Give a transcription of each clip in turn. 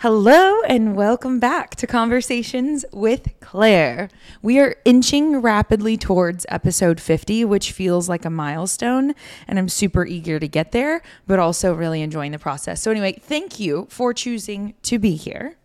Hello and welcome back to Conversations with Claire. We are inching rapidly towards episode 50, which feels like a milestone, and I'm super eager to get there, but also really enjoying the process. So, anyway, thank you for choosing to be here.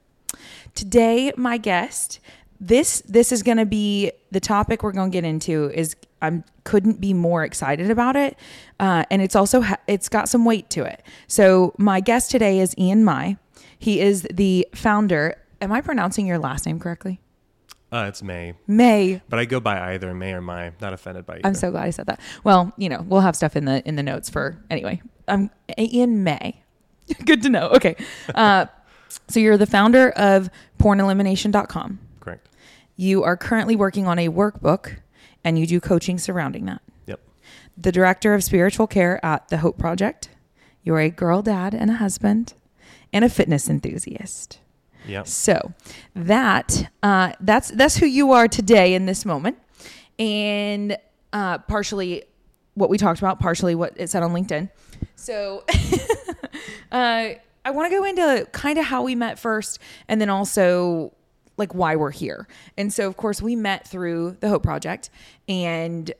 Today, my guest, this this is going to be the topic we're going to get into is I couldn't be more excited about it, uh, and it's also ha- it's got some weight to it. So my guest today is Ian Mai. He is the founder. Am I pronouncing your last name correctly? Uh, it's May, May. but I go by either May or Mai. Not offended by either. I'm so glad I said that. Well, you know, we'll have stuff in the in the notes for anyway. I'm Ian May. Good to know. Okay. Uh, so you're the founder of pornelimination.com. correct. You are currently working on a workbook and you do coaching surrounding that. Yep. The director of spiritual care at the Hope Project. You're a girl dad and a husband and a fitness enthusiast. Yep. So that uh, that's that's who you are today in this moment, and uh, partially what we talked about, partially what it said on LinkedIn. So uh, I want to go into kind of how we met first, and then also like why we're here. And so, of course, we met through the Hope Project, and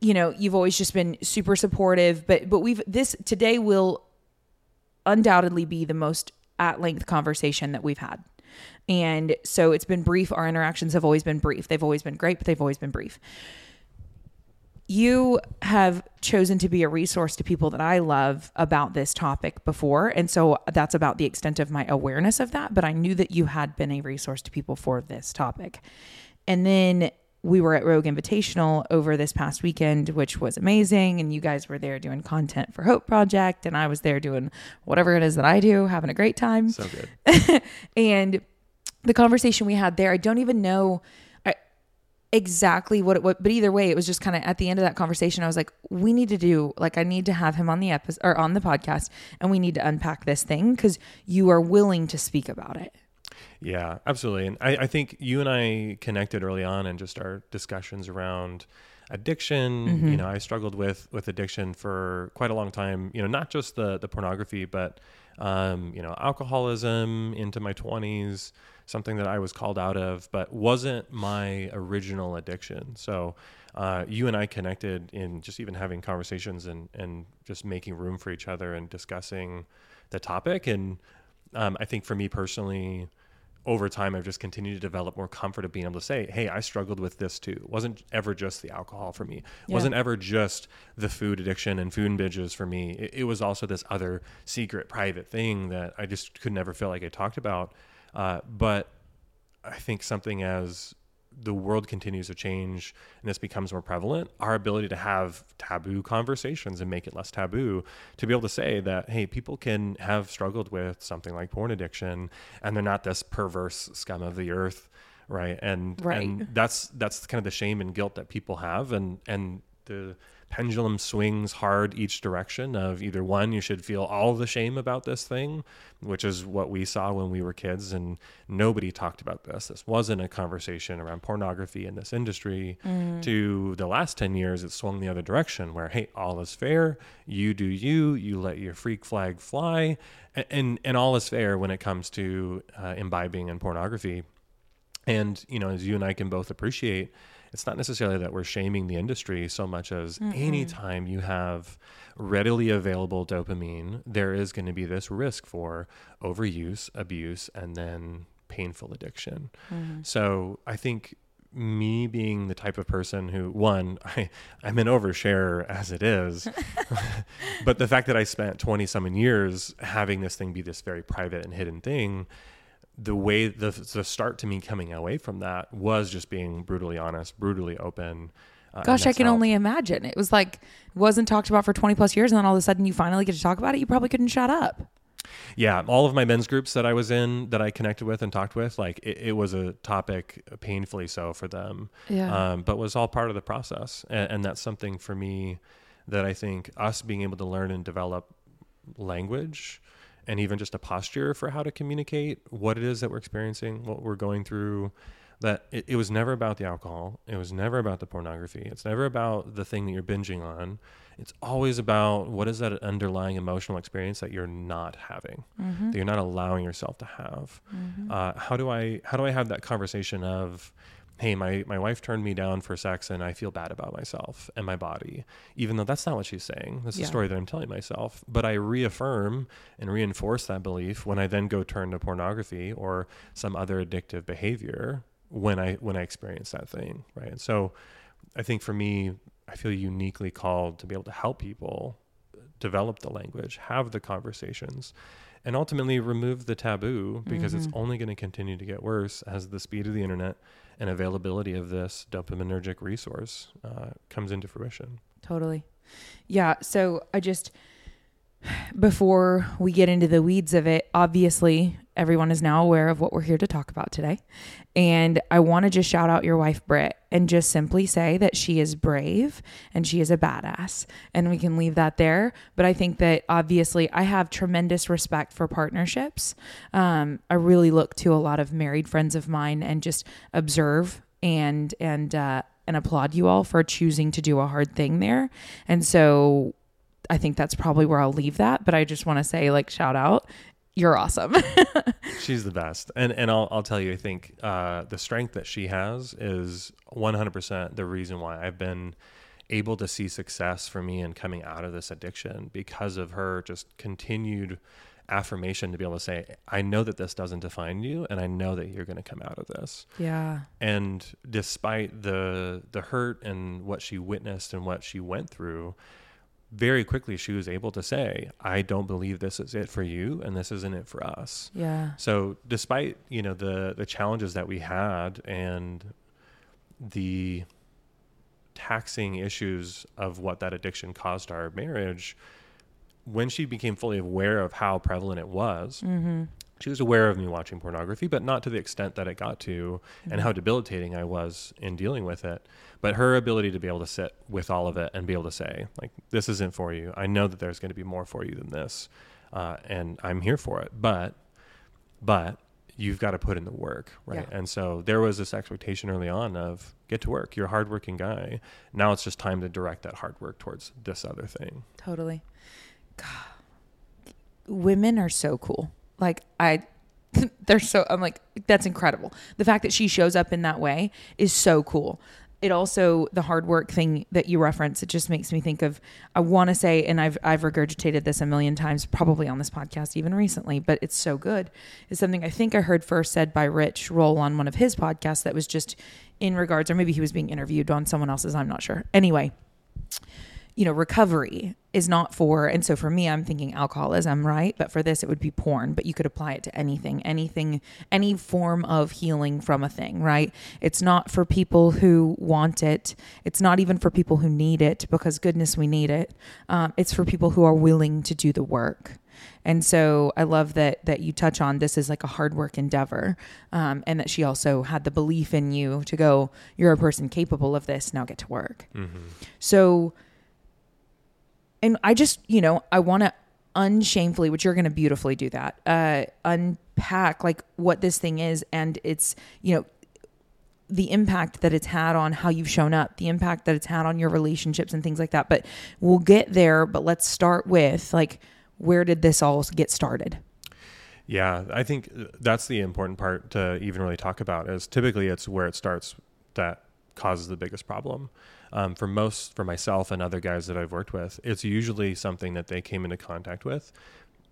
you know, you've always just been super supportive. But but we've this today will undoubtedly be the most at length conversation that we've had. And so it's been brief. Our interactions have always been brief. They've always been great, but they've always been brief. You have chosen to be a resource to people that I love about this topic before. And so that's about the extent of my awareness of that. But I knew that you had been a resource to people for this topic. And then we were at Rogue Invitational over this past weekend, which was amazing. And you guys were there doing content for Hope Project, and I was there doing whatever it is that I do, having a great time. So good. and the conversation we had there, I don't even know uh, exactly what it was, but either way, it was just kind of at the end of that conversation. I was like, we need to do like I need to have him on the episode or on the podcast, and we need to unpack this thing because you are willing to speak about it. Yeah, absolutely. And I, I think you and I connected early on in just our discussions around addiction. Mm-hmm. You know, I struggled with with addiction for quite a long time. You know, not just the the pornography, but um, you know, alcoholism into my twenties, something that I was called out of, but wasn't my original addiction. So. Uh, you and I connected in just even having conversations and, and just making room for each other and discussing the topic. And um, I think for me personally, over time, I've just continued to develop more comfort of being able to say, "Hey, I struggled with this too. It wasn't ever just the alcohol for me. It Yeah. wasn't ever just the food addiction and food binges for me. It, it was also this other secret, private thing that I just could never feel like I talked about. Uh, but I think something as the world continues to change and this becomes more prevalent, our ability to have taboo conversations and make it less taboo, to be able to say that, hey, people can have struggled with something like porn addiction and they're not this perverse scum of the earth. Right. And, Right. and that's, that's kind of the shame and guilt that people have. And, and the pendulum swings hard each direction of either one, you should feel all the shame about this thing, which is what we saw when we were kids and nobody talked about this. This wasn't a conversation around pornography in this industry. To the last 10 years, it swung the other direction where, hey, all is fair. You do you, you let your freak flag fly. And, and, and all is fair when it comes to uh, imbibing in pornography. And, you know, as you and I can both appreciate, it's not necessarily that we're shaming the industry so much as anytime you have readily available dopamine, there is going to be this risk for overuse, abuse, and then painful addiction. Mm-hmm. So I think me being the type of person who one I, i'm an oversharer as it is but the fact that i spent 20 some years having this thing be this very private and hidden thing the way the the start to me coming away from that was just being brutally honest, brutally open. Uh, Gosh, I can only imagine. It was like wasn't talked about for 20 plus years and then all of a sudden you finally get to talk about it. You probably couldn't shut up. yeah. All of my men's groups that I was in, that I connected with and talked with, like it, it was a topic, painfully so for them. Yeah. um, but was all part of the process, and, and that's something for me that I think us being able to learn and develop language and even just a posture for how to communicate what it is that we're experiencing, what we're going through, that it, it was never about the alcohol. It was never about the pornography. It's never about the thing that you're binging on. It's always about what is that underlying emotional experience that you're not having, Mm-hmm. that you're not allowing yourself to have. Uh, how do I how do I have that conversation of, hey, my my wife turned me down for sex and I feel bad about myself and my body, even though that's not what she's saying. That's Yeah. the story that I'm telling myself. But I reaffirm and reinforce that belief when I then go turn to pornography or some other addictive behavior when I when I experience that thing, right? And so I think for me, I feel uniquely called to be able to help people develop the language, have the conversations, and ultimately remove the taboo because it's mm-hmm. only going to continue to get worse as the speed of the internet and availability of this dopaminergic resource uh, comes into fruition. Totally. Yeah. So I just, before we get into the weeds of it, obviously everyone is now aware of what we're here to talk about today. And I want to just shout out your wife, Britt, and just simply say that she is brave and she is a badass. And we can leave that there. But I think that obviously I have tremendous respect for partnerships. Um, I really look to a lot of married friends of mine and just observe and, and, uh, and applaud you all for choosing to do a hard thing there. And so I think that's probably where I'll leave that. But I just want to say, like, shout out. You're awesome. She's the best, and and I'll I'll tell you, I think uh, the strength that she has is 100% the reason why I've been able to see success for me in coming out of this addiction because of her just continued affirmation to be able to say, I know that this doesn't define you, and I know that you're going to come out of this. yeah. And despite the the hurt and what she witnessed and what she went through, very quickly she was able to say, "I don't believe this is it for you, and this isn't it for us." Yeah. So, despite you know the the challenges that we had and the taxing issues of what that addiction caused our marriage, when she became fully aware of how prevalent it was, Mm-hmm. She was aware of me watching pornography, but not to the extent that it got to and how debilitating I was in dealing with it. But her ability to be able to sit with all of it and be able to say, like, this isn't for you. I know that there's going to be more for you than this. Uh, and I'm here for it. But, but you've got to put in the work, right? Yeah. And so there was this expectation early on of get to work. You're a hardworking guy. Now it's just time to direct that hard work towards this other thing. Totally. God. Women are so cool. Like I they're so I'm like that's incredible. The fact that she shows up in that way is so cool. It also the hard work thing that you reference it just makes me think of I want to say and I've I've regurgitated this a million times probably on this podcast even recently but it's so good. It's something I think I heard first said by Rich Roll on one of his podcasts that was just in regards or maybe he was being interviewed on someone else's I'm not sure. Anyway, you know, recovery is not for, and so for me, I'm thinking alcoholism, right? But for this, it would be porn, but you could apply it to anything, anything, any form of healing from a thing, right? It's not for people who want it. It's not even for people who need it because goodness, we need it. Um, it's for people who are willing to do the work. And so I love that that you touch on this is like a hard work endeavor, um, and that she also had the belief in you to go. You're a person capable of this. Now get to work. So, and I just, you know, I want to unshamefully, which you're going to beautifully do that, uh, unpack like what this thing is and it's, you know, the impact that it's had on how you've shown up, the impact that it's had on your relationships and things like that. But we'll get there. But let's start with like, where did this all get started? Yeah, I think that's the important part to even really talk about is typically it's where it starts that causes the biggest problem. Um, for most, for myself and other guys that I've worked with, it's usually something that they came into contact with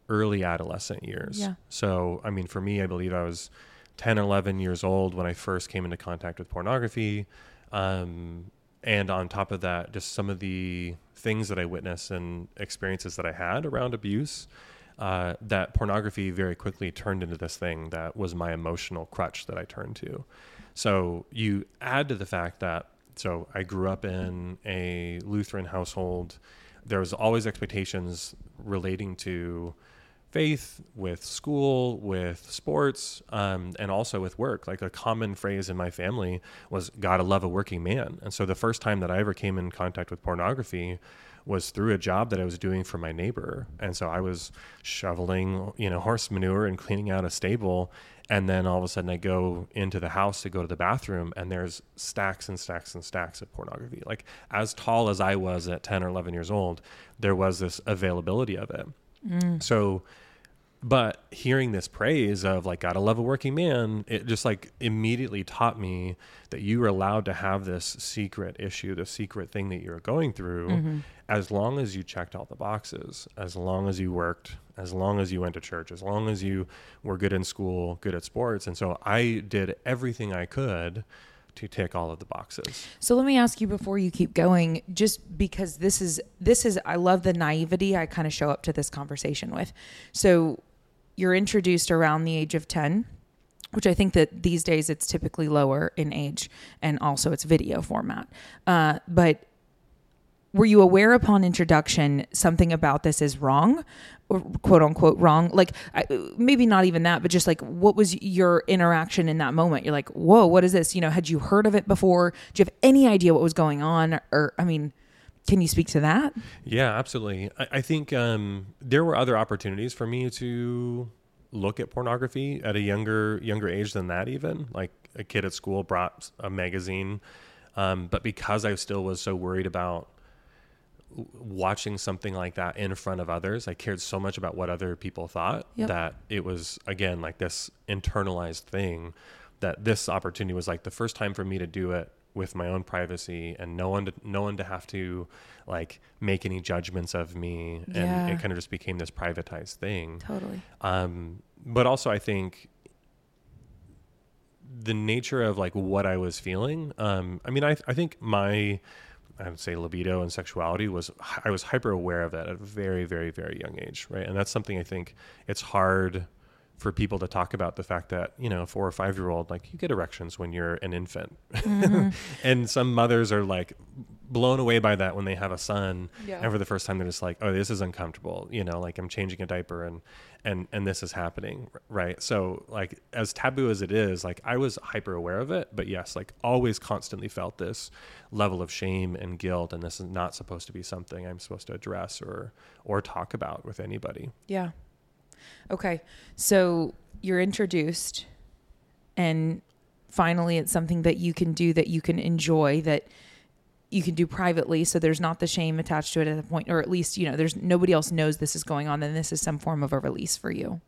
early adolescent years. Yeah. So, I mean, for me, I believe I was 10 or 11 years old when I first came into contact with pornography. Um, and on top of that, just some of the things that I witnessed and experiences that I had around abuse, uh, that pornography very quickly turned into this thing that was my emotional crutch that I turned to. So you add to the fact that, so I grew up in a Lutheran household. There was always expectations relating to faith, with school, with sports, um, and also with work. Like a common phrase in my family was "gotta love a working man." And so the first time that I ever came in contact with pornography was through a job that I was doing for my neighbor. And so I was shoveling, you know, horse manure and cleaning out a stable. And then all of a sudden I go into the house to go to the bathroom and there's stacks and stacks and stacks of pornography. Like as tall as I was at 10 or 11 years old, there was this availability of it. Mm. So but hearing this praise of like gotta love a working man it just like immediately taught me that you were allowed to have this secret issue the secret thing that you're going through mm-hmm. as long as you checked all the boxes as long as you worked as long as you went to church as long as you were good in school good at sports. And so i did everything i could to tick all of the boxes. So let me ask you before you keep going, just because this is this is I love the naivety I kind of show up to this conversation with. So you're introduced around the age of 10, which I think that these days it's typically lower in age and also it's video format. Uh, but were you aware upon introduction something about this is wrong or quote unquote wrong? Like I, maybe not even that but just like what was your interaction in that moment? You're like whoa what is this? You know had you heard of it before? Do you have any idea what was going on? Or i mean can you speak to that Yeah, absolutely. I, I think um, there were other opportunities for me to look at pornography at a younger younger age than that. Even like a kid at school brought a magazine, um, but because I still was so worried about watching something like that in front of others, I cared so much about what other people thought Yep. that it was again like this internalized thing. That this opportunity was like the first time for me to do it with my own privacy and no one to no one to have to like make any judgments of me. And Yeah. it kind of just became this privatized thing. Totally. Um but also i think the nature of like what i was feeling um i mean i i think my i would say libido and sexuality was i was hyper aware of that at a very very very young age right? And that's something i think it's hard for people to talk about the fact that you know a four or five year old like you get erections when you're an infant mm-hmm. and some mothers are like blown away by that when they have a son Yeah. and for the first time they're just like oh this is uncomfortable you know like i'm changing a diaper and and and this is happening right so like as taboo as it is like i was hyper aware of it but yes like always constantly felt this level of shame and guilt and this is not supposed to be something i'm supposed to address or or talk about with anybody Yeah. Okay. So you're introduced, and finally, it's something that you can do that you can enjoy that you can do privately. So there's not the shame attached to it at the point, or at least, you know, there's nobody else knows this is going on, then this is some form of a release for you.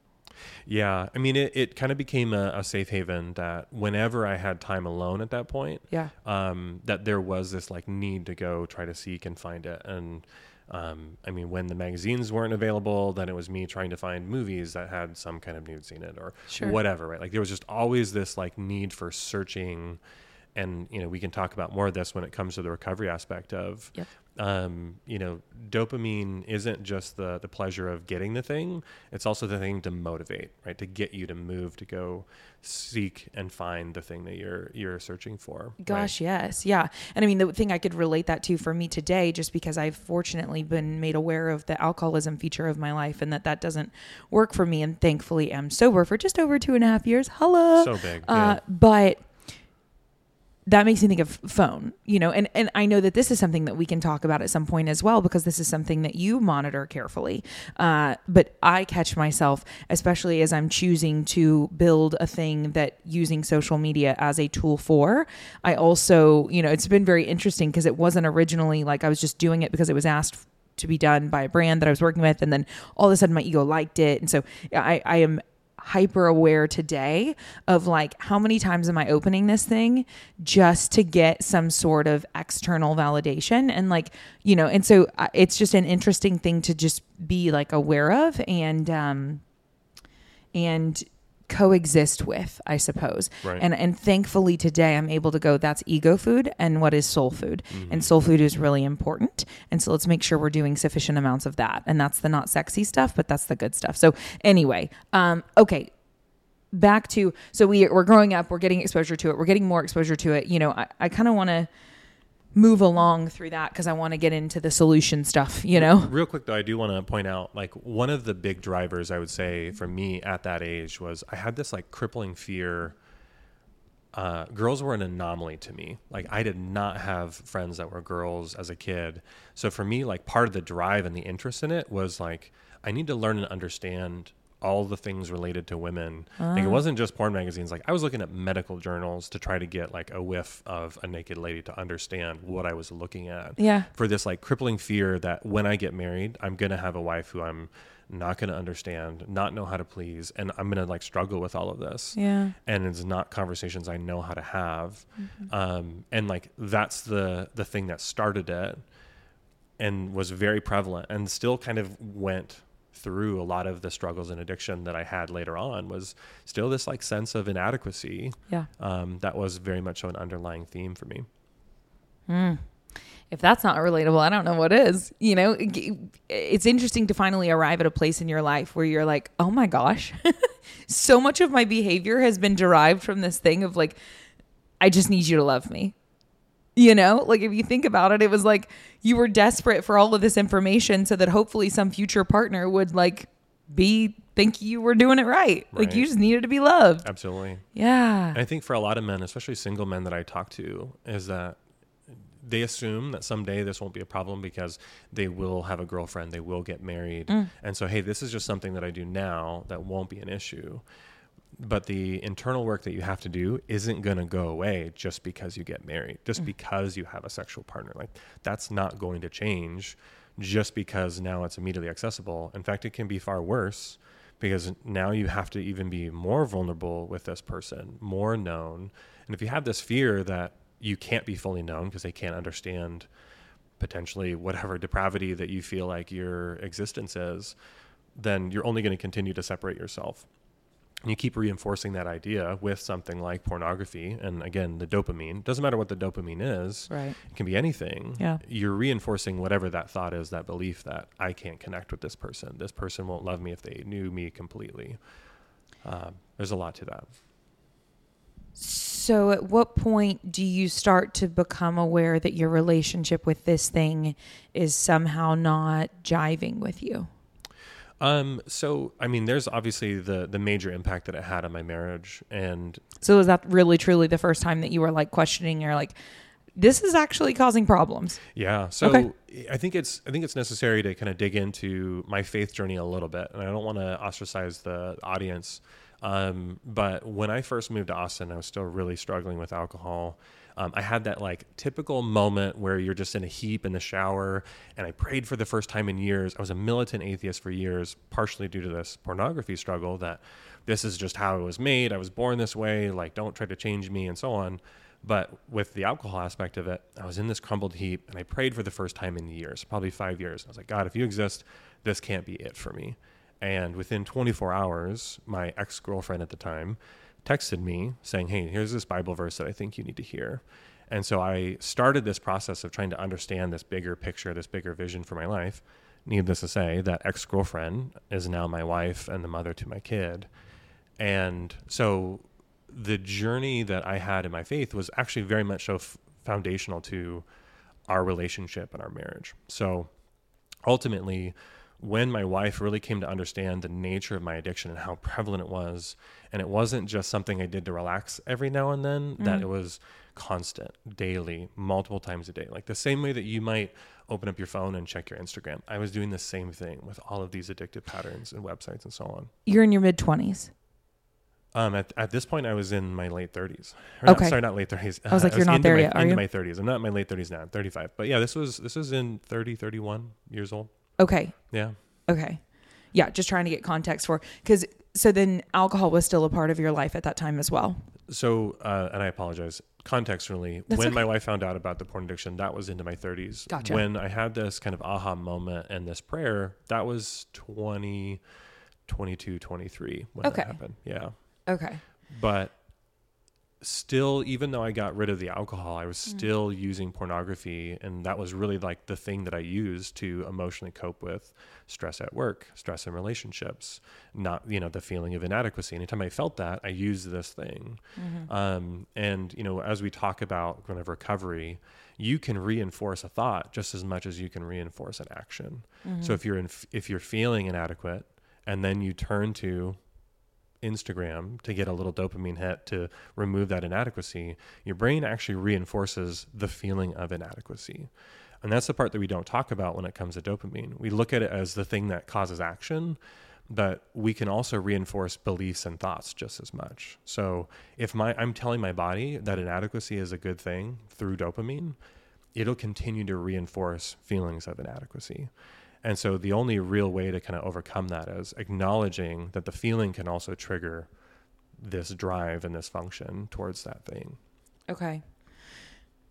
yeah i mean it, it kind of became a, a safe haven that whenever i had time alone at that point Yeah. um, that there was this like need to go try to seek and find it. And um, I mean, when the magazines weren't available, then it was me trying to find movies that had some kind of nude scene in it or Sure. whatever, right? Like there was just always this like need for searching. And, you know, we can talk about more of this when it comes to the recovery aspect of, Yep. Um, you know, dopamine isn't just the, the pleasure of getting the thing. It's also the thing to motivate, right? To get you to move, to go seek and find the thing that you're, you're searching for. right? Gosh, yes. Yeah. And I mean, the thing I could relate that to for me today, just because I've fortunately been made aware of the alcoholism feature of my life and that that doesn't work for me. And thankfully, am sober for just over two and a half years. Hello. So big. Uh, yeah. but that makes me think of phone, you know, and, and I know that this is something that we can talk about at some point as well, because this is something that you monitor carefully. Uh, but I catch myself, especially as I'm choosing to build a thing that using social media as a tool for. I also, you know, it's been very interesting because it wasn't originally like I was just doing it because it was asked to be done by a brand that I was working with. And then all of a sudden my ego liked it. And so I, I am hyper aware today of like how many times am I opening this thing just to get some sort of external validation? And like you know and so uh, it's just an interesting thing to just be like aware of and um and coexist with I suppose. Right. and and thankfully today I'm able to go that's ego food and what is soul food. Mm-hmm. and soul food is really important. And so let's make sure we're doing sufficient amounts of that. And that's the not sexy stuff but that's the good stuff. So anyway um okay. Back to so we we're growing up we're getting exposure to it we're getting more exposure to it. You know i, I kind of want to move along through that because i want to get into the solution stuff you know Real quick though, I do want to point out like one of the big drivers I would say for me at that age was I had this like crippling fear uh, girls were an anomaly to me. Like I did not have friends that were girls as a kid. So for me, like part of the drive and the interest in it was like I need to learn and understand all the things related to women. Like it wasn't just porn magazines. Like I was looking at medical journals to try to get like a whiff of a naked lady to understand what I was looking at. Yeah. For this like crippling fear that when I get married, I'm gonna have a wife who I'm not gonna understand, not know how to please, and I'm gonna like struggle with all of this Yeah. and it's not conversations I know how to have. Um, and like that's the the thing that started it and was very prevalent and still kind of went through a lot of the struggles and addiction that I had later on was still this like sense of inadequacy Yeah. um, that was very much so an underlying theme for me. if that's not relatable, I don't know what is. You know, it's interesting to finally arrive at a place in your life where you're like, oh my gosh, so much of my behavior has been derived from this thing of like, I just need you to love me. You know, like if you think about it, it was like you were desperate for all of this information so that hopefully some future partner would like be think you were doing it right. Like you just needed to be loved. Absolutely. Yeah. And I think for a lot of men, especially single men that I talk to, is that they assume that someday this won't be a problem because they will have a girlfriend, they will get married. Mm. And so, hey, this is just something that I do now that won't be an issue. But the internal work that you have to do isn't going to go away just because you get married, just mm. because you have a sexual partner. Like, that's not going to change just because now it's immediately accessible. In fact, it can be far worse because now you have to even be more vulnerable with this person, more known. And if you have this fear that you can't be fully known because they can't understand potentially whatever depravity that you feel like your existence is, then you're only going to continue to separate yourself. And you keep reinforcing that idea with something like pornography. And again, the dopamine doesn't matter what the dopamine is, Right. it can be anything. Yeah. You're reinforcing whatever that thought is, that belief that I can't connect with this person. This person won't love me if they knew me completely. Um, there's a lot to that. So, at what point do you start to become aware that your relationship with this thing is somehow not jiving with you? Um, so I mean, there's obviously the the major impact that it had on my marriage, and So, was that really truly the first time that you were like questioning? You're like, this is actually causing problems. Yeah. So Okay. I think it's I think it's necessary to kind of dig into my faith journey a little bit, and I don't want to ostracize the audience. Um, but when I first moved to Austin, I was still really struggling with alcohol. Um, I had that like typical moment where you're just in a heap in the shower, and I prayed for the first time in years. I was a militant atheist for years, partially due to this pornography struggle. That this is just how I was made. I was born this way. Like, don't try to change me, and so on. But with the alcohol aspect of it, I was in this crumbled heap and I prayed for the first time in years, probably five years. I was like, God, if you exist, this can't be it for me. And within 24 hours, my ex girlfriend at the time texted me saying, Hey, here's this Bible verse that I think you need to hear. And so I started this process of trying to understand this bigger picture, this bigger vision for my life. Needless to say, that ex girlfriend is now my wife and the mother to my kid. And so the journey that I had in my faith was actually very much so f- foundational to our relationship and our marriage. So ultimately, when my wife really came to understand the nature of my addiction and how prevalent it was, and it wasn't just something I did to relax every now and then, that it was constant, daily, multiple times a day. Like the same way that you might open up your phone and check your Instagram. I was doing the same thing with all of these addictive patterns and websites and so on. You're in your mid 20s. Um, at, at this point, I was in my late 30s. Or not- Okay. sorry, not late 30s. I was like, you're not there my, yet, are into you? my 30s. I'm not in my late 30s now. I'm 35. But yeah, this was this was in 30, 31 years old. Okay. Yeah. Okay. Yeah. Just trying to get context for, because so then alcohol was still a part of your life at that time as well. So, uh, and I apologize. Contextually, That's when okay. my wife found out about the porn addiction, that was into my 30s. Gotcha. When I had this kind of aha moment and this prayer, that was 20, 22, 23 when Okay. that happened. Yeah. Okay. but still even though i got rid of the alcohol i was Mm. still using pornography and that was really like the thing that i used to emotionally cope with stress at work stress in relationships not you know the feeling of inadequacy. Anytime i felt that i used this thing. Um, and you know as we talk about kind of recovery you can reinforce a thought just as much as you can reinforce an action. So if you're in if you're feeling inadequate and then you turn to Instagram to get a little dopamine hit to remove that inadequacy, your brain actually reinforces the feeling of inadequacy. And that's the part that we don't talk about when it comes to dopamine. We look at it as the thing that causes action, but we can also reinforce beliefs and thoughts just as much. So if my I'm telling my body that inadequacy is a good thing through dopamine, it'll continue to reinforce feelings of inadequacy. And so the only real way to kind of overcome that is acknowledging that the feeling can also trigger this drive and this function towards that thing. Okay.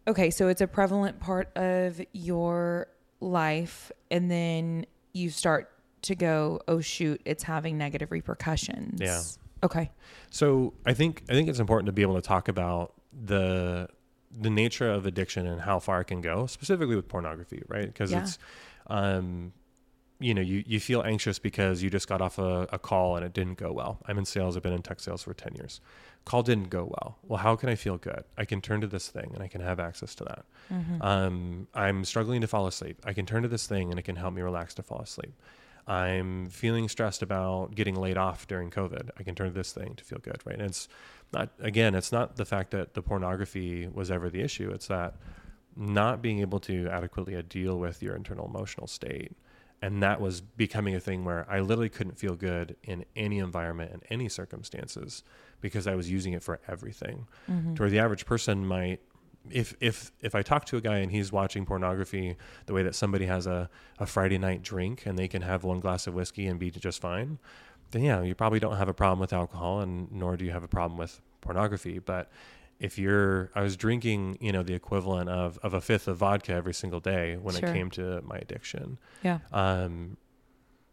Okay, so it's a prevalent part of your life and then you start to go, "Oh shoot, it's having negative repercussions." Yeah. Okay. So I think I think it's important to be able to talk about the the nature of addiction and how far it can go, specifically with pornography, right? Because Yeah. it's um you know, you, you feel anxious because you just got off a, a call and it didn't go well. I'm in sales, I've been in tech sales for 10 years. Call didn't go well. Well, how can I feel good? I can turn to this thing and I can have access to that. Um, I'm struggling to fall asleep. I can turn to this thing and it can help me relax to fall asleep. I'm feeling stressed about getting laid off during COVID. I can turn to this thing to feel good, right? And it's not, again, it's not the fact that the pornography was ever the issue. It's that not being able to adequately deal with your internal emotional state. And that was becoming a thing where I literally couldn't feel good in any environment in any circumstances because I was using it for everything. Mm-hmm. To where the average person might if if if I talk to a guy and he's watching pornography the way that somebody has a, a Friday night drink and they can have one glass of whiskey and be just fine, then yeah, you probably don't have a problem with alcohol and nor do you have a problem with pornography. But if you're I was drinking, you know, the equivalent of, of a fifth of vodka every single day when Sure. it came to my addiction. Yeah. Um,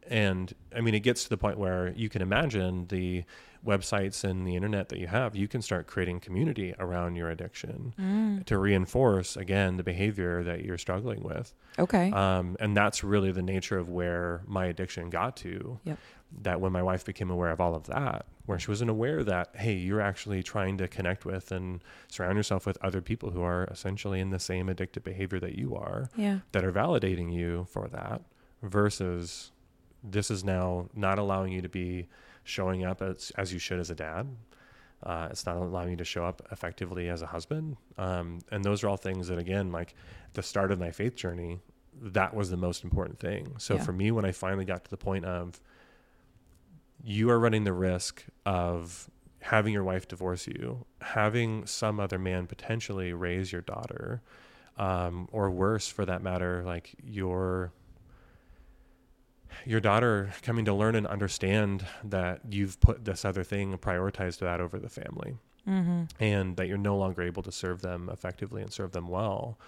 and I mean, it gets to the point where you can imagine the websites and the internet that you have, you can start creating community around your addiction Mm. to reinforce, again, the behavior that you're struggling with. Okay. Um, and that's really the nature of where my addiction got to. Yep. That when my wife became aware of all of that, where she wasn't aware that, hey, you're actually trying to connect with and surround yourself with other people who are essentially in the same addictive behavior that you are yeah. that are validating you for that versus this is now not allowing you to be showing up as, as you should as a dad. Uh, it's not allowing you to show up effectively as a husband. Um, and those are all things that, again, like the start of my faith journey, that was the most important thing. So Yeah. for me, when I finally got to the point of you are running the risk of having your wife divorce you, having some other man potentially raise your daughter, um, or worse for that matter, like your your daughter coming to learn and understand that you've put this other thing prioritized that over the family Mm-hmm. and that you're no longer able to serve them effectively and serve them well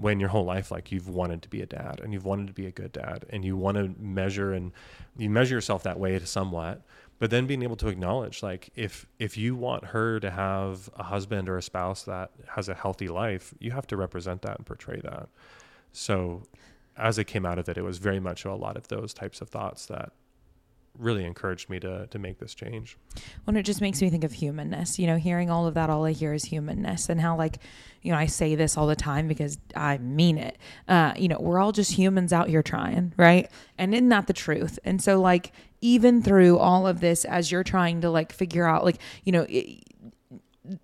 when your whole life like you've wanted to be a dad and you've wanted to be a good dad and you want to measure and you measure yourself that way to somewhat but then being able to acknowledge like if if you want her to have a husband or a spouse that has a healthy life you have to represent that and portray that. So as it came out of it it was very much a lot of those types of thoughts that really encouraged me to to make this change Well, it just makes me think of humanness. You know, hearing all of that, all I hear is humanness, and how like, you know, I say this all the time because I mean it. Uh, you know, we're all just humans out here trying, right? And isn't that the truth? And so, like, even through all of this, as you're trying to like figure out, like, you know. It,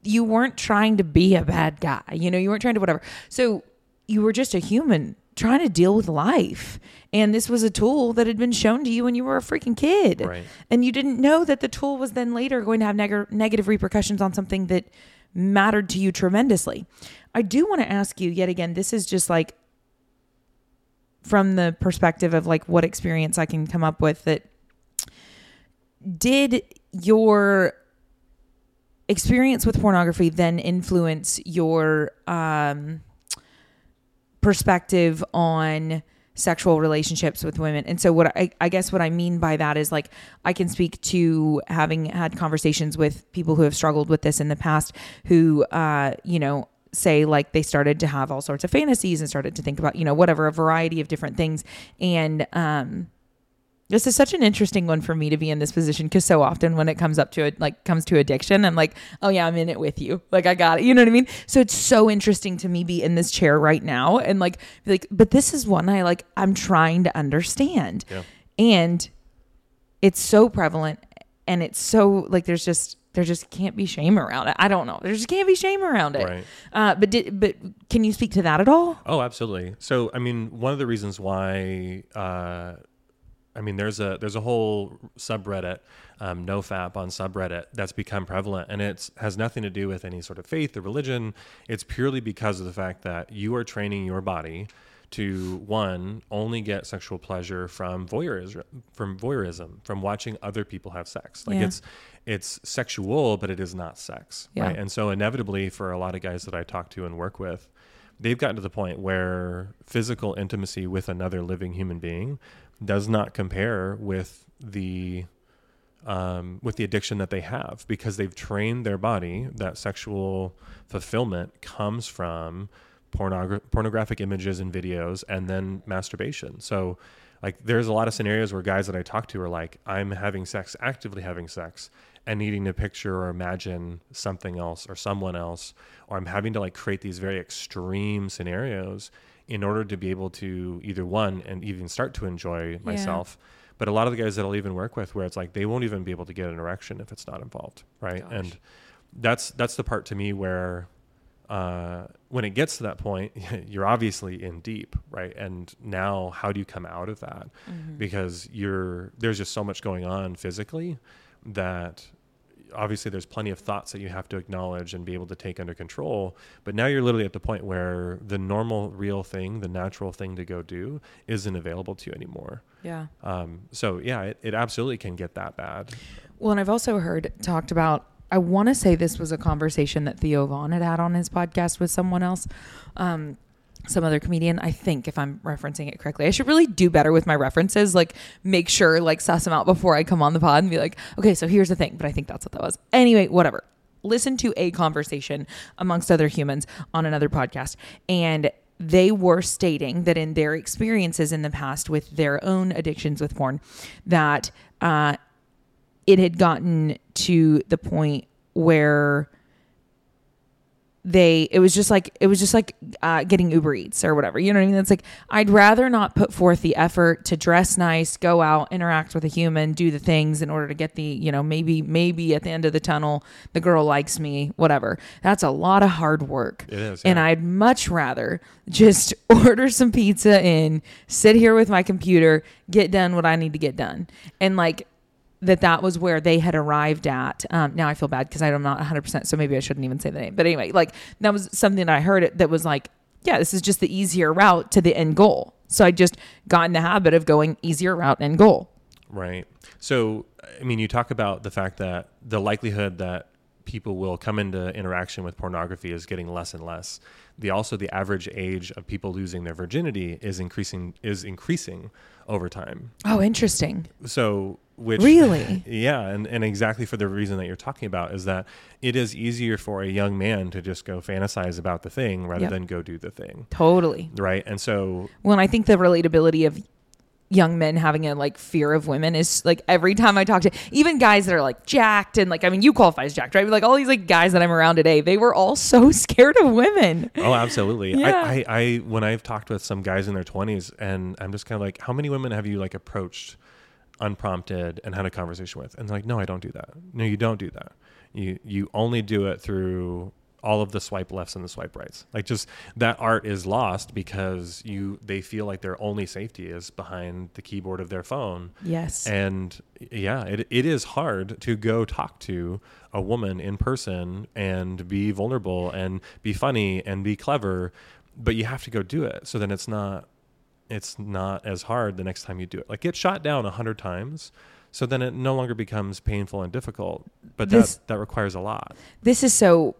you weren't trying to be a bad guy, you know, you weren't trying to whatever. So you were just a human trying to deal with life. And this was a tool that had been shown to you when you were a freaking kid right and you didn't know that the tool was then later going to have neg- negative repercussions on something that mattered to you tremendously. I do want to ask you yet again, this is just like from the perspective of like what experience I can come up with that did your experience with pornography then influence your um perspective on sexual relationships with women. And so what I, I guess what I mean by that is like I can speak to having had conversations with people who have struggled with this in the past who uh, you know, say like they started to have all sorts of fantasies and started to think about, you know, whatever, a variety of different things. And um this is such an interesting one for me to be in this position because so often when it comes up to it, like comes to addiction, I'm like, oh yeah, I'm in it with you. Like I got it. You know what I mean? So it's so interesting to me be in this chair right now and like, be like, but this is one I like, I'm trying to understand. Yeah. And it's so prevalent and it's so like there's just there just can't be shame around it. I don't know. There just can't be shame around it. Right. Uh, but did but can you speak to that at all? Oh, absolutely. So, I mean, one of the reasons why, uh, I mean, there's a there's a whole subreddit, um, NoFap on subreddit that's become prevalent, and it has nothing to do with any sort of faith or religion. It's purely because of the fact that you are training your body to one only get sexual pleasure from voyeurism, from voyeurism, from watching other people have sex. Like Yeah. it's it's sexual, but it is not sex. Yeah. Right. And so inevitably, for a lot of guys that I talk to and work with, they've gotten to the point where physical intimacy with another living human being does not compare with the um, with the addiction that they have because they've trained their body that sexual fulfillment comes from pornogra- pornographic images and videos and then masturbation. So like there's a lot of scenarios where guys that I talk to are like I'm having sex actively having sex and needing to picture or imagine something else or someone else or I'm having to like create these very extreme scenarios in order to be able to either one and even start to enjoy myself but a lot of the guys that I'll even work with where it's like they won't even be able to get an erection if it's not involved right Gosh. and that's that's the part to me where uh, when it gets to that point you're obviously in deep right and now how do you come out of that Mm-hmm. because you're there's just so much going on physically that obviously there's plenty of thoughts that you have to acknowledge and be able to take under control but now you're literally at the point where the normal real thing the natural thing to go do isn't available to you anymore Yeah. um, so yeah it, it absolutely can get that bad Well, and I've also heard talked about. I want to say this was a conversation that Theo Von had had on his podcast with someone else, um, some other comedian. I think if I'm referencing it correctly, I should really do better with my references. Like make sure like suss them out before I come on the pod and be like, okay, so here's the thing. But I think that's what that was. Anyway, whatever. Listen to a conversation amongst other humans on another podcast, and they were stating that in their experiences in the past with their own addictions with porn, that uh, it had gotten to the point where they it was just like it was just like uh, getting Uber Eats or whatever. You know what I mean? It's like I'd rather not put forth the effort to dress nice, go out, interact with a human, do the things in order to get the you know maybe maybe at the end of the tunnel the girl likes me, whatever. That's a lot of hard work. It is, and. I'd much rather just order some pizza in, sit here with my computer, get done what I need to get done, and like that that was where they had arrived at. Um, now I feel bad because I'm not 100%, so maybe I shouldn't even say the name. But anyway, like that was something that I heard it that was like, yeah, this is just the easier route to the end goal. So I just got in the habit of going easier route end goal. Right. So, I mean, you talk about the fact that the likelihood that people will come into interaction with pornography is getting less and less. The also the average age of people losing their virginity is increasing is increasing over time. Oh, interesting. So, which Really? yeah, and and exactly for the reason that you're talking about is that it is easier for a young man to just go fantasize about the thing rather Yep. than go do the thing. Totally. Right? And so Well, and I think the relatability of young men having a like fear of women is like every time I talk to even guys that are like jacked and like I mean you qualify as jacked right like all these like guys that I'm around today they were all so scared of women Oh, absolutely. Yeah. I, I, I, when I've talked with some guys in their twenties, and I'm just kind of like, how many women have you like approached unprompted and had a conversation with? And they're like, no, I don't do that. No, you don't do that. You, you only do it through all of the swipe lefts and the swipe rights. Like just that art is lost because you, they feel like their only safety is behind the keyboard of their phone. yes And yeah, it, it is hard to go talk to a woman in person and be vulnerable and be funny and be clever, but you have to go do it. So then it's not it's not as hard the next time you do it. Like get shot down a hundred times. So then it no longer becomes painful and difficult. But This- that that requires a lot. this is so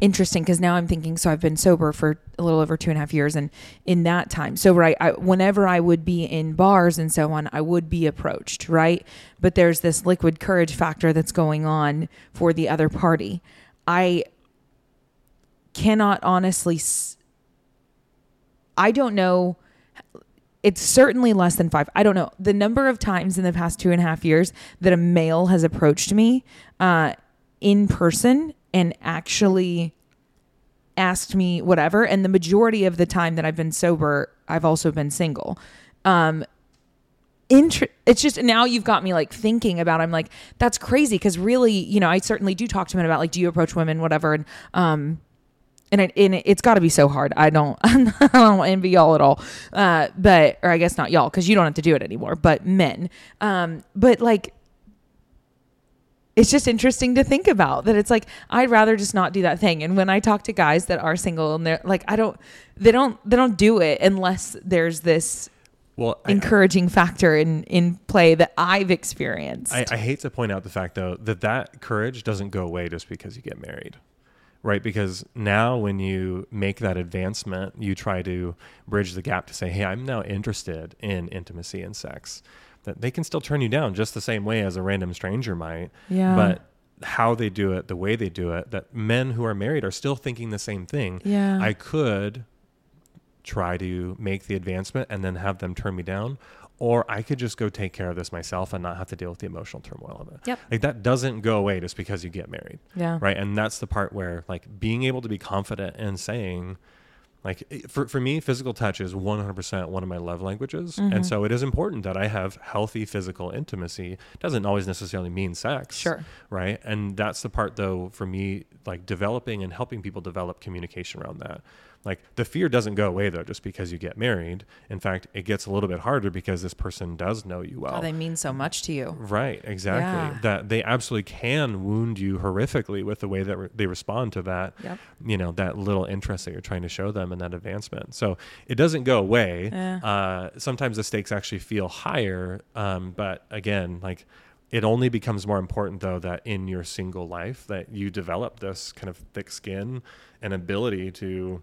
interesting because now I'm thinking. So I've been sober for a little over two and a half years, and in that time, so right, I, whenever I would be in bars and so on, I would be approached, right? But there's this liquid courage factor that's going on for the other party. I cannot honestly. S- I don't know. It's certainly less than five. I don't know the number of times in the past two and a half years that a male has approached me uh, in person and actually asked me whatever. And the majority of the time that I've been sober, I've also been single. Um, inter- it's just now you've got me like thinking about i'm like that's crazy. Because really you know i certainly do talk to men about like do you approach women whatever. And um and, it, and it's got to be so hard. I don't i don't envy y'all at all. Uh but or i guess not y'all because you don't have to do it anymore but men. Um but like it's just interesting to think about that it's like I'd rather just not do that thing. And when I talk to guys that are single and they're like I don't they don't they don't do it unless there's this Well, I- encouraging factor in in play that I've experienced. I, I hate to point out the fact though that that courage doesn't go away just because you get married right because now when you make that advancement you try to bridge the gap to say hey i'm now interested in intimacy and sex that they can still turn you down just the same way as a random stranger might Yeah. but how they do it the way they do it that men who are married are still thinking the same thing Yeah. i could try to make the advancement and then have them turn me down or i could just go take care of this myself and not have to deal with the emotional turmoil of it Yep. like that doesn't go away just because you get married yeah. right and that's the part where like being able to be confident and saying like for, for me physical touch is 100% one of my love languages Mm-hmm. and so it is important that i have healthy physical intimacy doesn't always necessarily mean sex Sure. right and that's the part though for me like developing and helping people develop communication around that like the fear doesn't go away though just because you get married in fact it gets a little bit harder because this person does know you well Oh, they mean so much to you. Right, exactly. Yeah. That they absolutely can wound you horrifically with the way that re- they respond to that, Yep. you know, that little interest that you're trying to show them and that advancement. So it doesn't go away. Uh, sometimes the stakes actually feel higher. Um, but again, like it only becomes more important though that in your single life that you develop this kind of thick skin and ability to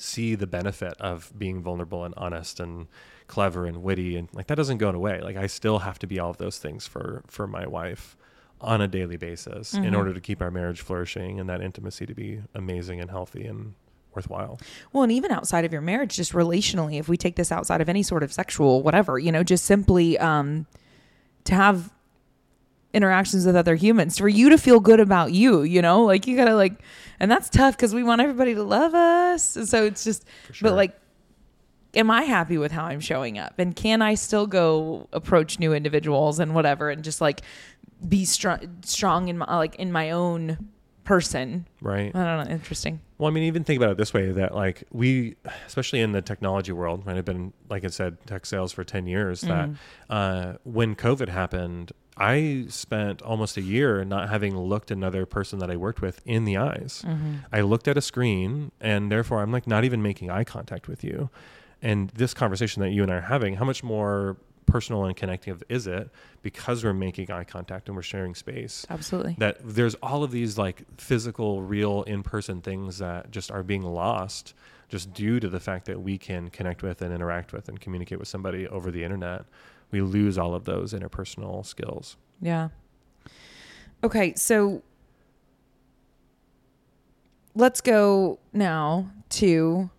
see the benefit of being vulnerable and honest and clever and witty and like that doesn't go away like i still have to be all of those things for for my wife on a daily basis in Mhm. order to keep our marriage flourishing and that intimacy to be amazing and healthy and worthwhile Well, and even outside of your marriage, just relationally, if we take this outside of any sort of sexual whatever, you know, just simply um, to have interactions with other humans, for you to feel good about you, you know, like you gotta like, and that's tough because we want everybody to love us. And so it's just, sure but like, am I happy with how I'm showing up? And can I still go approach new individuals and whatever, and just like be strong, strong in my like in my own person? right I don't know. Interesting. Well, I mean, even think about it this way: that like we, especially in the technology world, right? I've been, like I said, tech sales for ten years. That uh, when COVID happened, I spent almost a year not having looked another person that I worked with in the eyes. Mm-hmm. I looked at a screen, and therefore, I'm like not even making eye contact with you. And this conversation that you and I are having, how much more personal and connective is it because we're making eye contact and we're sharing space? Absolutely. that there's all of these like physical real in-person things that just are being lost just due to the fact that we can connect with and interact with and communicate with somebody over the internet we lose all of those interpersonal skills Yeah. Okay, so let's go now to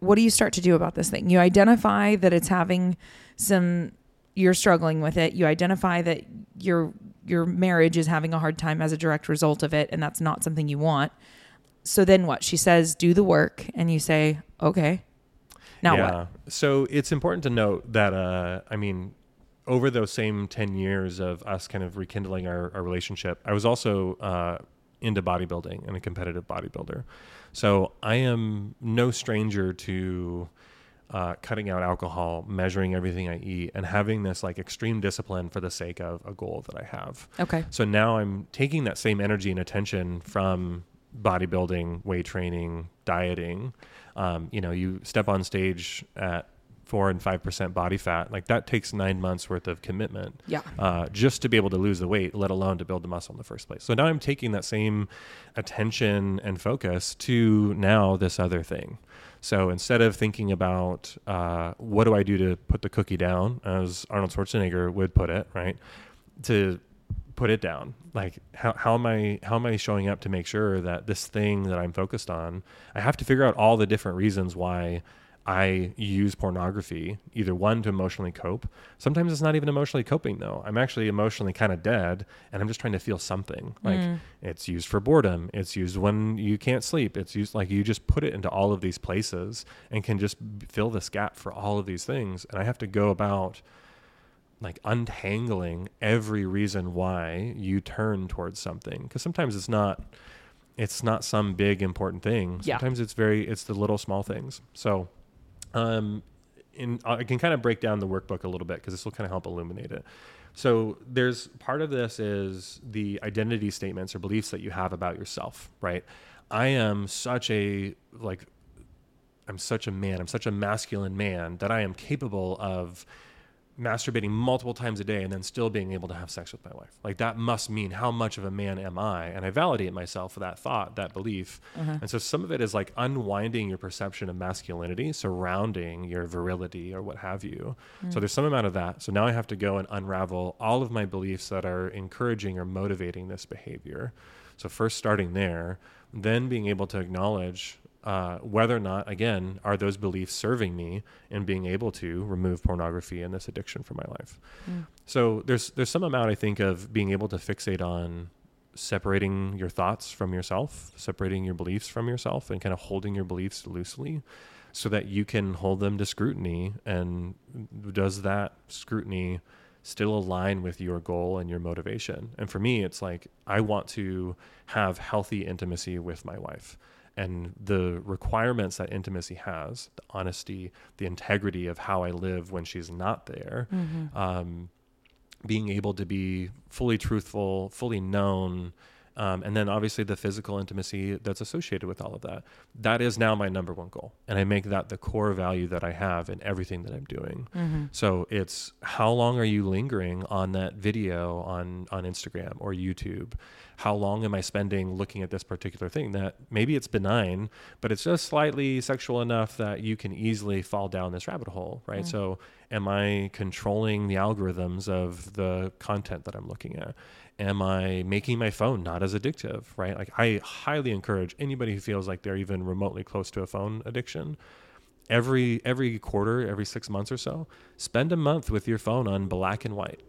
what do you start to do about this thing? You identify that it's having some you're struggling with it. You identify that your your marriage is having a hard time as a direct result of it and that's not something you want. So then what? She says do the work and you say, "Okay." Now what? so it's important to note that uh i mean over those same 10 years of us kind of rekindling our, our relationship i was also uh into bodybuilding and a competitive bodybuilder so i am no stranger to uh, cutting out alcohol measuring everything i eat and having this like extreme discipline for the sake of a goal that i have Okay. so now I'm taking that same energy and attention from bodybuilding, weight training, dieting. Um, you know, you step on stage at four and five percent body fat, like that takes nine months worth of commitment Yeah. uh, just to be able to lose the weight, let alone to build the muscle in the first place. So now I'm taking that same attention and focus to now this other thing. So instead of thinking about uh, what do I do to put the cookie down, as Arnold Schwarzenegger would put it, right? To put it down. Like how, how am I how am I showing up to make sure that this thing that I'm focused on, I have to figure out all the different reasons why I use pornography, either one to emotionally cope. Sometimes it's not even emotionally coping though. I'm actually emotionally kind of dead and I'm just trying to feel something. Mm. Like it's used for boredom. It's used when you can't sleep. It's used like you just put it into all of these places and can just fill this gap for all of these things. And I have to go about like untangling every reason why you turn towards something because sometimes it's not it's not some big important thing. Yeah. sometimes it's very it's the little small things. So um in i can kind of break down the workbook a little bit because this will kind of help illuminate it. So there's part of this is the identity statements or beliefs that you have about yourself right? I am such a like i'm such a man i'm such a masculine man that i am capable of masturbating multiple times a day and then still being able to have sex with my wife. Like that must mean how much of a man am I? And I validate myself for that thought, that belief. Uh-huh. And so some of it is like unwinding your perception of masculinity surrounding your virility or what have you. So mm. there's some amount of that. So now I have to go and unravel all of my beliefs that are encouraging or motivating this behavior. So first starting there, then being able to acknowledge uh, whether or not, again, are those beliefs serving me in being able to remove pornography and this addiction from my life. So there's there's some amount I think of being able to fixate on separating your thoughts from yourself, separating your beliefs from yourself, and kind of holding your beliefs loosely, so that you can hold them to scrutiny. And does that scrutiny still align with your goal and your motivation? And for me, it's like I want to have healthy intimacy with my wife and the requirements that intimacy has the honesty the integrity of how i live when she's not there um, being able to be fully truthful fully known um, and then obviously the physical intimacy that's associated with all of that. That is now my number one goal. And i make that the core value that i have in everything that i'm doing. So it's how long are you lingering on that video on on instagram or youtube? How long am i spending looking at this particular thing that maybe it's benign but it's just slightly sexual enough that you can easily fall down this rabbit hole right? So am i controlling the algorithms of the content that i'm looking at am i making my phone not as addictive right? Like i highly encourage anybody who feels like they're even remotely close to a phone addiction every every quarter every 6 months or so spend a month with your phone on black and white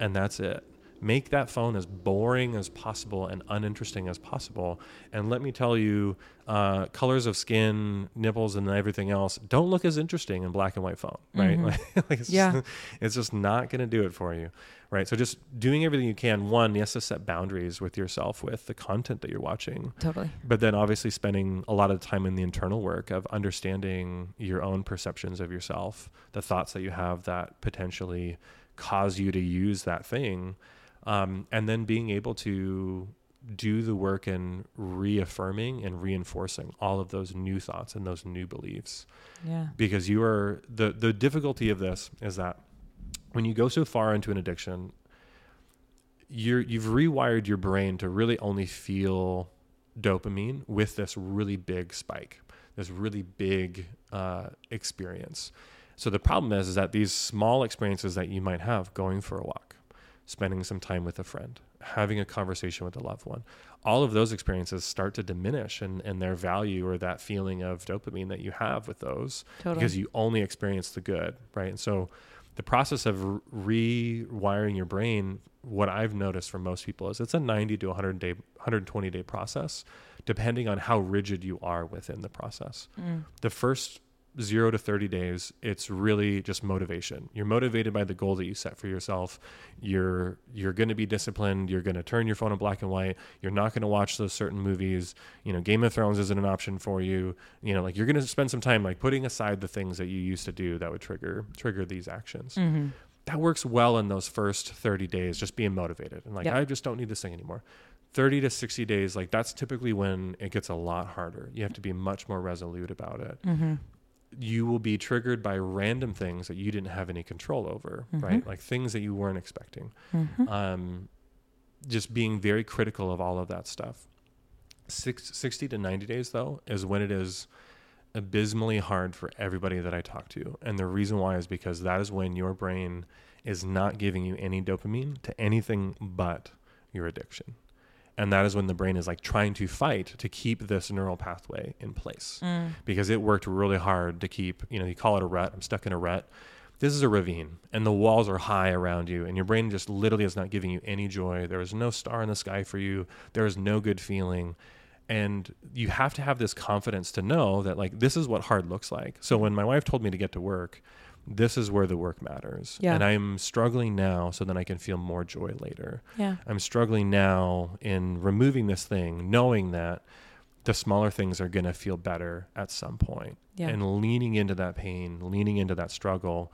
and that's it make that phone as boring as possible and uninteresting as possible. And let me tell you uh, colors of skin nipples and everything else don't look as interesting in black and white phone right? Like, like it's, Yeah. just, it's just not going to do it for you right? So just doing everything you can. One yes to set boundaries with yourself with the content that you're watching. Totally. but then obviously spending a lot of time in the internal work of understanding your own perceptions of yourself, the thoughts that you have that potentially cause you to use that thing, um, and then being able to do the work in reaffirming and reinforcing all of those new thoughts and those new beliefs Yeah. because you are the the difficulty of this is that when you go so far into an addiction you're you've rewired your brain to really only feel dopamine with this really big spike this really big uh, experience so the problem is, is that these small experiences that you might have going for a walk spending some time with a friend having a conversation with a loved one. All of those experiences start to diminish in, in their value or that feeling of dopamine that you have with those Totally. because you only experience the good right? And so the process of re- rewiring your brain what i've noticed for most people is it's a 90 to 100 day 120 day process depending on how rigid you are within the process. Mm. The first zero to 30 days it's really just motivation. You're motivated by the goal that you set for yourself. You're you're going to be disciplined. You're going to turn your phone in black and white. You're not going to watch those certain movies. You know game of thrones isn't an option for you. You know like you're going to spend some time like putting aside the things that you used to do that would trigger trigger these actions. Mm-hmm. That works well in those first 30 days just being motivated and like Yep. i just don't need this thing anymore. 30 to 60 days like that's typically when it gets a lot harder. You have to be much more resolute about it mm-hmm. You will be triggered by random things that you didn't have any control over right? Like things that you weren't expecting. Um, just being very critical of all of that stuff. Six, 60 to 90 days though is when it is abysmally hard for everybody that I talk to. And the reason why is because that is when your brain is not giving you any dopamine to anything but your addiction. And that is when the brain is like trying to fight to keep this neural pathway in place mm. because it worked really hard to keep, you know, you call it a rut. I'm stuck in a rut. This is a ravine and the walls are high around you and your brain just literally is not giving you any joy. There is no star in the sky for you. There is no good feeling and you have to have this confidence to know that like this is what hard looks like so when my wife told me to get to work this is where the work matters. Yeah. And I'm struggling now so that I can feel more joy later. Yeah. I'm struggling now in removing this thing, knowing that the smaller things are going to feel better at some point. Yeah. And leaning into that pain, leaning into that struggle,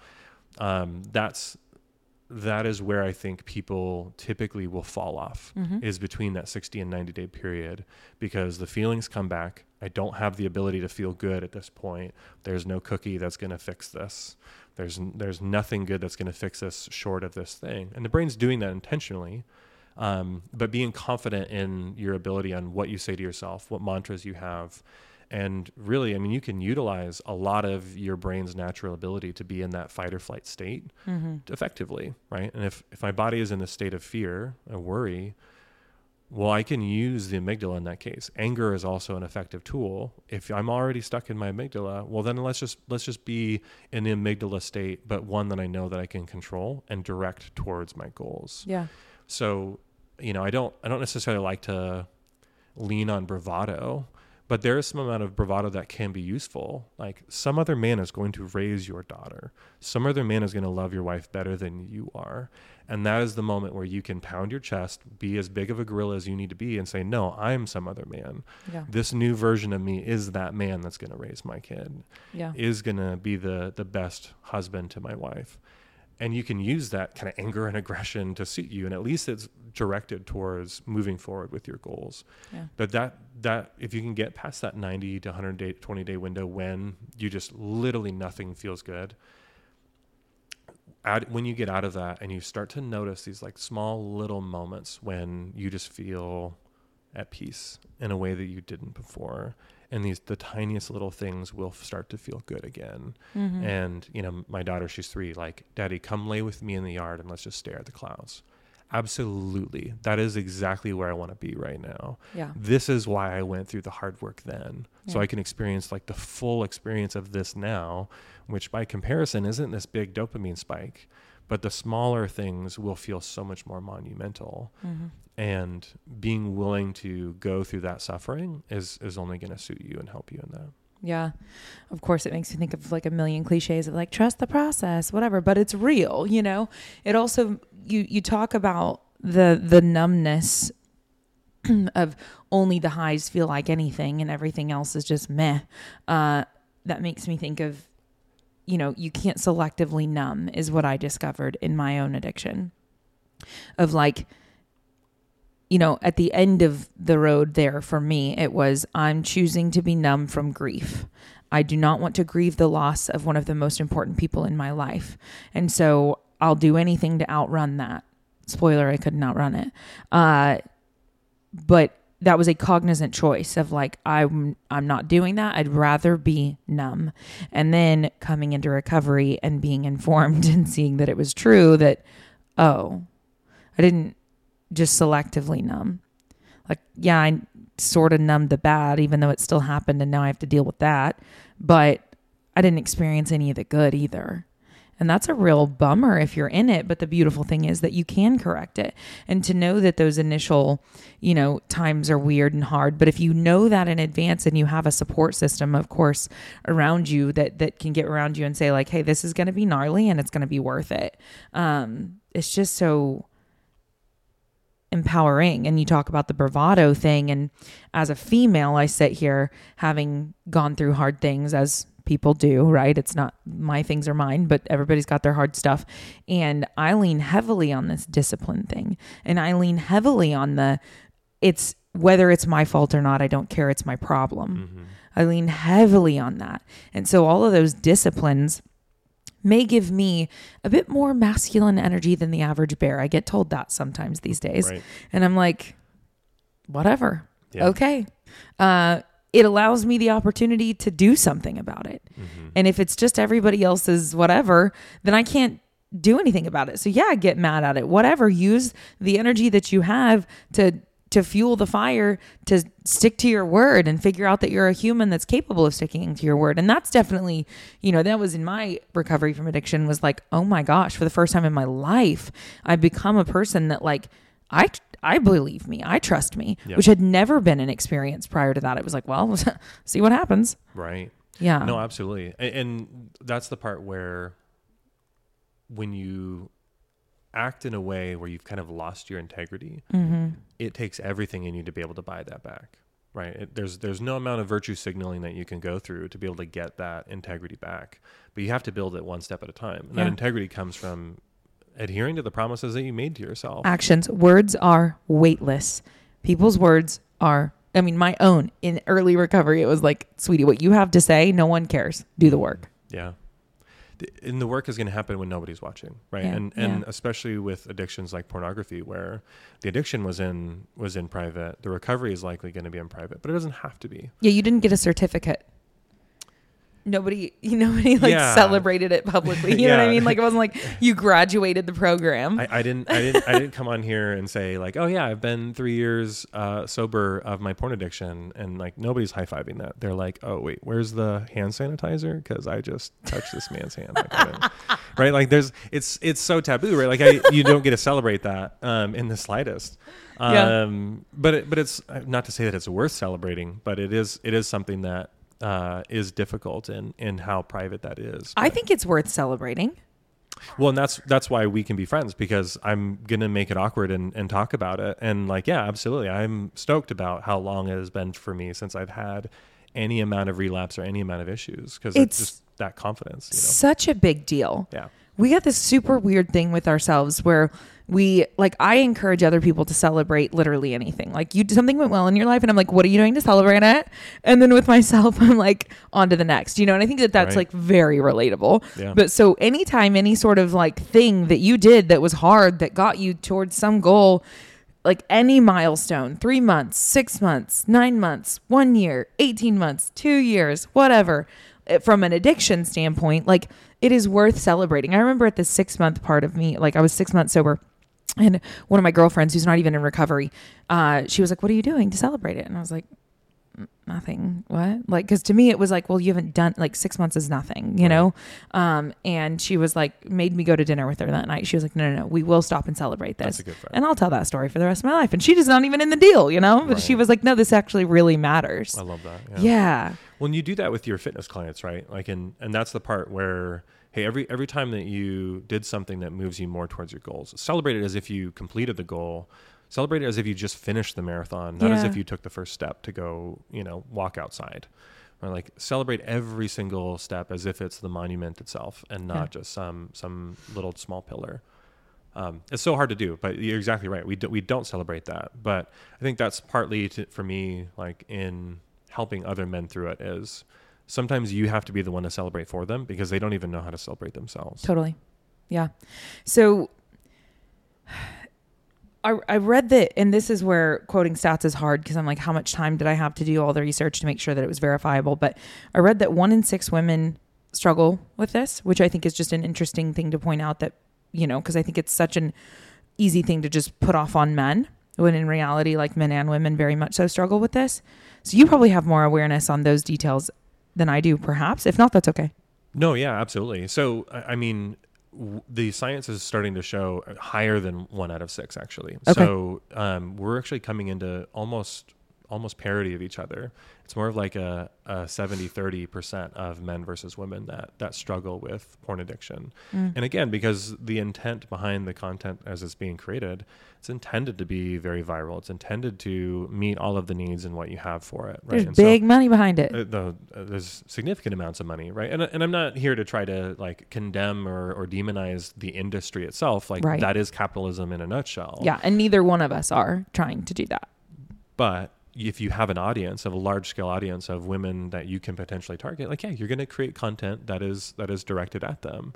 um, that's that is where I think people typically will fall off Mhm. is between that 60 and 90 day period because the feelings come back. I don't have the ability to feel good at this point. There's no cookie that's going to fix this. There's there's nothing good that's going to fix this short of this thing. And the brain's doing that intentionally. Um, but being confident in your ability on what you say to yourself, what mantras you have, and really, I mean, you can utilize a lot of your brain's natural ability to be in that fight or flight state Mm-hmm. effectively, right? And if, if my body is in a state of fear, a worry, well, I can use the amygdala in that case. Anger is also an effective tool. If I'm already stuck in my amygdala, well, then let's just let's just be in the amygdala state, but one that I know that I can control and direct towards my goals. Yeah. So, you know, I don't I don't necessarily like to lean on bravado, but there is some amount of bravado that can be useful. Like some other man is going to raise your daughter. Some other man is going to love your wife better than you are. And that is the moment where you can pound your chest, be as big of a gorilla as you need to be and say, "No, I'm some other man. Yeah. This new version of me is that man that's going to raise my kid." Yeah. is going to be the the best husband to my wife and you can use that kind of anger and aggression to suit you and at least it's directed towards moving forward with your goals Yeah. but that that if you can get past that 90 to 100 day 20 day window when you just literally nothing feels good out, when you get out of that and you start to notice these like small little moments when you just feel at peace in a way that you didn't before and these the tiniest little things will start to feel good again. Mhm. and you know my daughter she's three like daddy come lay with me in the yard and let's just stare at the clouds. Absolutely. That is exactly where i want to be right now. Yeah. this is why i went through the hard work then. So i can experience like the full experience of this now which by comparison isn't this big dopamine spike but the smaller things will feel so much more monumental Mhm. and being willing to go through that suffering is is only going to suit you and help you in that Yeah. Of course, it makes me think of like a million cliches of like trust the process, whatever. But it's real, you know. It also you you talk about the the numbness of only the highs feel like anything and everything else is just meh. Uh, that makes me think of, you know, you can't selectively numb is what I discovered in my own addiction. Of like, you know, at the end of the road there for me, it was I'm choosing to be numb from grief. I do not want to grieve the loss of one of the most important people in my life. And so I'll do anything to outrun that. Spoiler, I couldn't run it. Uh, but that was a cognizant choice of like I'm I'm not doing that. I'd rather be numb. And then coming into recovery and being informed and seeing that it was true that oh, I didn't just selectively numb. Like yeah, I sort of numbed the bad even though it still happened and now I have to deal with that, but I didn't experience any of the good either. And that's a real bummer if you're in it. But the beautiful thing is that you can correct it. And to know that those initial, you know, times are weird and hard. But if you know that in advance and you have a support system, of course, around you that that can get around you and say, like, hey, this is gonna be gnarly and it's gonna be worth it. Um, it's just so empowering and you talk about the bravado thing and as a female I sit here having gone through hard things as people do, right? It's not my things are mine, but everybody's got their hard stuff. And I lean heavily on this discipline thing. And I lean heavily on the it's whether it's my fault or not, I don't care, it's my problem. I lean heavily on that. And so all of those disciplines may give me a bit more masculine energy than the average bear. I get told that sometimes these days. right And I'm like, whatever. Yeah. Okay. Uh, it allows me the opportunity to do something about it. Mm-hmm. And if it's just everybody else's whatever, then I can't do anything about it. So yeah, get mad at it. Whatever. Use the energy that you have to to fuel the fire to stick to your word and figure out that you're a human that's capable of sticking to your word. And that's definitely, you know, that was in my recovery from addiction was like, oh my gosh, for the first time in my life, I've become a person that like I I believe me. I trust me, Yeah. which had never been an experience prior to that. It was like, well, see what happens. right Yeah. No, absolutely. And, and that's the part where when you act in a way where you've kind of lost your integrity, Mm-hmm. it takes everything in you to be able to buy that back. Right. It, there's there's no amount of virtue signaling that you can go through to be able to get that integrity back. But you have to build it one step at a time. And that integrity comes from adhering to the promises that you made to yourself. Actions. Words are weightless. People's words are. I mean, my own in early recovery, it was like, sweetie, what you have to say, no one cares. Do the work. Yeah. And the work is going to happen when nobody's watching, right? Yeah, and and yeah. especially with addictions like pornography, where the addiction was in was in private, the recovery is likely going to be in private, but it doesn't have to be. Yeah, you didn't get a certificate. Nobody, you nobody like Yeah. celebrated it publicly. You know what I mean? Like it wasn't like you graduated the program. I, I didn't I didn't I didn't come on here and say like, oh yeah, I've been three years uh, sober of my porn addiction, and like nobody's high fiving that. They're like, oh wait, where's the hand sanitizer? Because I just touched this man's hand, Like, right? Like there's it's it's so taboo, right? Like I you don't get to celebrate that um, in the slightest. Yeah. Um, but it, but it's not to say that it's worth celebrating, but it is it is something that uh, is difficult and and how private that is. I think it's worth celebrating. Well, and that's that's why we can be friends because I'm gonna make it awkward and, and talk about it. And like, yeah, absolutely. I'm stoked about how long it has been for me since I've had any amount of relapse or any amount of issues because it's, It's just that confidence, you know? Such a big deal. Yeah. we got this super weird thing with ourselves where we like I encourage other people to celebrate literally anything. Like you something went well in your life and I'm like, what are you doing to celebrate it? And then with myself, I'm like, on to the next. You know, and I think that that's Right. like very relatable. Yeah. But so anytime any sort of like thing that you did that was hard that got you towards some goal, like any milestone, three months, six months, nine months, one year, 18 months, two years, whatever, eh, from an addiction standpoint, like it is worth celebrating. I remember at the six month part of me, like I was six months sober. And one of my girlfriends, who's not even in recovery, uh, she was like, "What are you doing to celebrate it?" And I was like, "Nothing. What?" Like, because to me, it was like, "Well, you haven't done like six months is nothing, you Right. know." Um, and she was like, made me go to dinner with her that night. She was like, "No, no, no, we will stop and celebrate That's this." a good. And I'll tell that story for the rest of my life. And she just not even in the deal, you know. But she was like, "No, this actually really matters." I love that. yeah. yeah. When you do that with your fitness clients, right? Like, and and that's the part where, hey, every every time that you did something that moves you more towards your goals, celebrate it as if you completed the goal. Celebrate it as if you just finished the marathon, not as if you took the first step to go, you know, walk outside. Or like celebrate every single step as if it's the monument itself and not Yeah. just some some little small pillar. Um, it's so hard to do, but you're exactly right. We do, we don't celebrate that, but I think that's partly to, for me, like in helping other men through it, is sometimes you have to be the one to celebrate for them because they don't even know how to celebrate themselves. Totally. Yeah. So I, I read that, and this is where quoting stats is hard because I'm like, how much time did I have to do all the research to make sure that it was verifiable? But I read that one in six women struggle with this, which I think is just an interesting thing to point out that, you know, because I think it's such an easy thing to just put off on men when in reality, like men and women very much so struggle with this. So you probably have more awareness on those details than I do, perhaps. If not, that's okay. No, yeah, absolutely. So, I mean, w- the science is starting to show higher than one out of six, actually. Okay. So, um, we're actually coming into almost almost parity of each other. It's more of like a, a 70 30% of men versus women that, that struggle with porn addiction. Mm. And again, because the intent behind the content as it's being created, it's intended to be very viral. It's intended to meet all of the needs and what you have for it. Right. There's And so- big money behind it. uh, the, uh, there's significant amounts of money, right? And and I'm not here to try to like condemn or, or demonize the industry itself. Like Right. that is capitalism in a nutshell. Yeah, and neither one of us are trying to do that. But if you have an audience of a large scale audience of women that you can potentially target, like yeah, you're going to create content that is that is directed at them.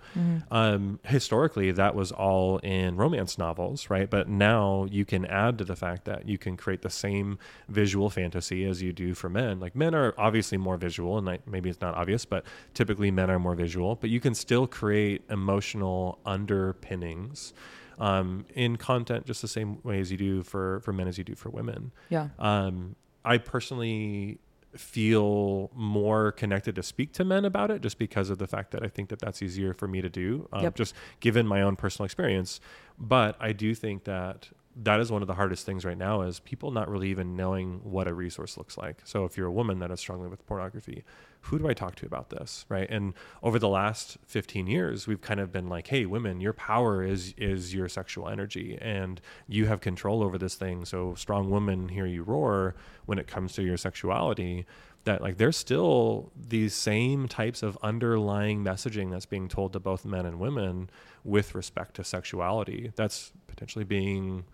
Um, historically, that was all in romance novels, right? But now you can add to the fact that you can create the same visual fantasy as you do for men. Like men are obviously more visual, and like, maybe it's not obvious, but typically men are more visual. But you can still create emotional underpinnings um, in content just the same way as you do for for men as you do for women. Yeah. Um, I personally feel more connected to speak to men about it just because of the fact that I think that that's easier for me to do, um, Yep. just given my own personal experience. But I do think that that is one of the hardest things right now is people not really even knowing what a resource looks like. So if you're a woman that is struggling with pornography, who do I talk to about this, right? And over the last 15 years, we've kind of been like, "Hey, women, your power is is your sexual energy and you have control over this thing. So strong woman, hear you roar when it comes to your sexuality." That like there's still these same types of underlying messaging that's being told to both men and women with respect to sexuality that's potentially being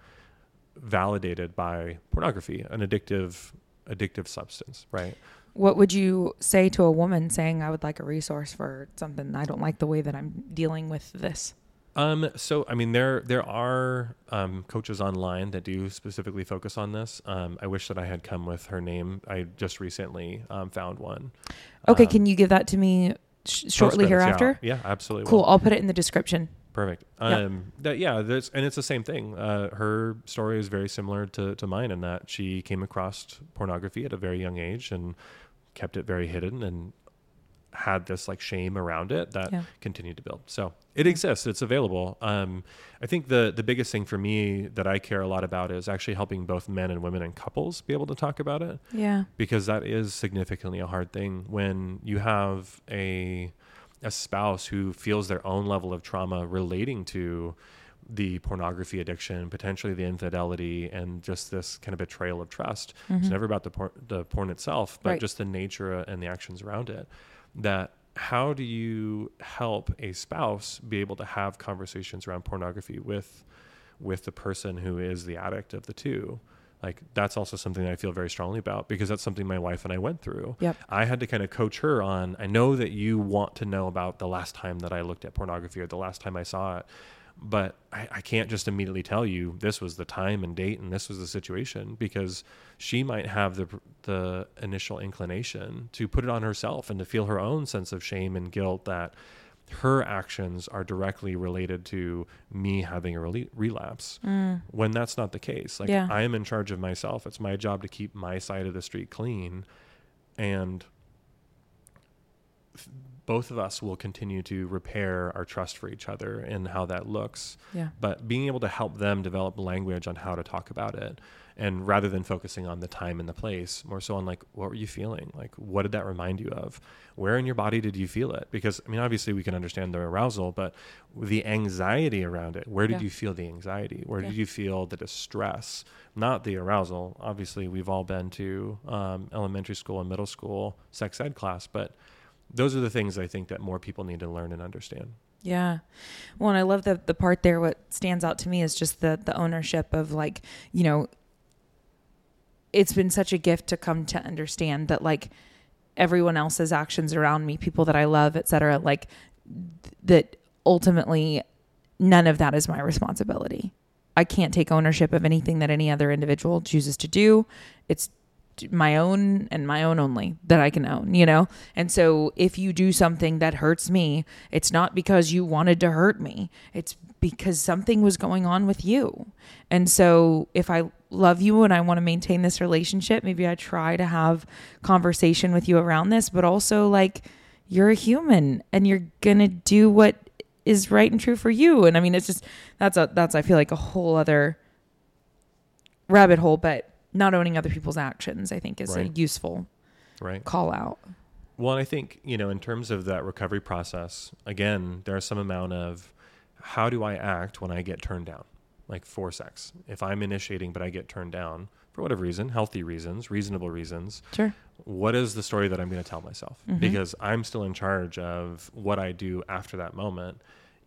validated by pornography, an addictive addictive substance, right? What would you say to a woman saying, I would like a resource for something? I don't like the way that I'm dealing with this. Um, so I mean, there there are um, coaches online that do specifically focus on this. Um, I wish that I had come with her name. I just recently um, found one. Okay, Um, can you give that to me sh- shortly hereafter? Yeah, yeah absolutely. Cool. will. I'll put it in the description. Perfect. Yeah. Um, that yeah, there's and it's the same thing. Uh, her story is very similar to to mine in that she came across pornography at a very young age and kept it very hidden and had this like shame around it that Yeah. continued to build. So it exists. It's available. Um, I think the the biggest thing for me that I care a lot about is actually helping both men and women and couples be able to talk about it Yeah. because that is significantly a hard thing when you have a a spouse who feels their own level of trauma relating to the pornography addiction, potentially the infidelity, and just this kind of betrayal of trust. It's never about the porn, the porn itself, but Mm-hmm. Right. just the nature and the actions around it. That how do you help a spouse be able to have conversations around pornography with with the person who is the addict of the two? Like that's also something that I feel very strongly about because that's something my wife and I went through. Yep. I had to kind of coach her on. I know that you want to know about the last time that I looked at pornography or the last time I saw it, but I, I can't just immediately tell you this was the time and date and this was the situation because she might have the the initial inclination to put it on herself and to feel her own sense of shame and guilt that her actions are directly related to me having a rela- relapse. Mm. When that's not the case like Yeah. i am in charge of myself. It's my job to keep my side of the street clean. And both of us will continue to repair our trust for each other and how that looks. Yeah. but being able to help them develop language on how to talk about it and rather than focusing on the time and the place more so on like what were you feeling? Like what did that remind you of? Where in your body did you feel it? Because i mean obviously we can understand the arousal but the anxiety around it where did Yeah. you feel the anxiety? Where Yeah. did you feel the distress? Not the arousal. Obviously we've all been to um, elementary school and middle school sex ed class but those are the things i think that more people need to learn and understand Yeah. Well, and I love the the part there. What stands out to me is just the the ownership of like, you know, it's been such a gift to come to understand that like everyone else's actions around me, people that I love, et cetera, like th- that ultimately none of that is my responsibility. I can't take ownership of anything that any other individual chooses to do. It's my own and my own only that I can own, you know? And so if you do something that hurts me, it's not because you wanted to hurt me. It's because something was going on with you. And so if I love you and I want to maintain this relationship, maybe I try to have conversation with you around this, but also like you're a human and you're going to do what is right and true for you. And I mean, it's just that's a that's I feel like a whole other rabbit hole, but not owning other people's actions, I think, is a useful right call out. Well, and I think, you know, in terms of that recovery process, again, there's some amount of how do I act when I get turned down, like for sex? If I'm initiating, but I get turned down for whatever reason, healthy reasons, reasonable reasons, Sure. what is the story that I'm going to tell myself? Mhm. Because I'm still in charge of what I do after that moment,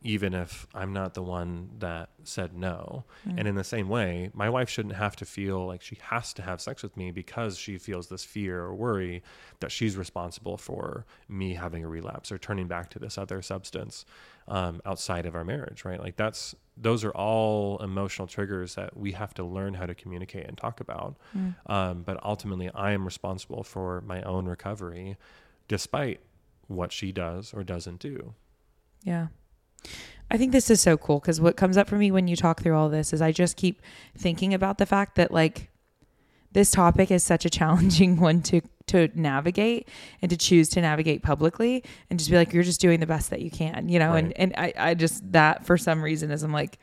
even if I'm not the one that said no. Mm. And in the same way, my wife shouldn't have to feel like she has to have sex with me because she feels this fear or worry that she's responsible for me having a relapse or turning back to this other substance um, outside of our marriage, right? Like that's those are all emotional triggers that we have to learn how to communicate and talk about. Mm. Um, but ultimately, I am responsible for my own recovery, despite what she does or doesn't do. Yeah. I think this is so cool because what comes up for me when you talk through all this is I just keep thinking about the fact that like this topic is such a challenging one to to navigate and to choose to navigate publicly and just be like you're just doing the best that you can, you know, and and I I just that for some reason is I'm like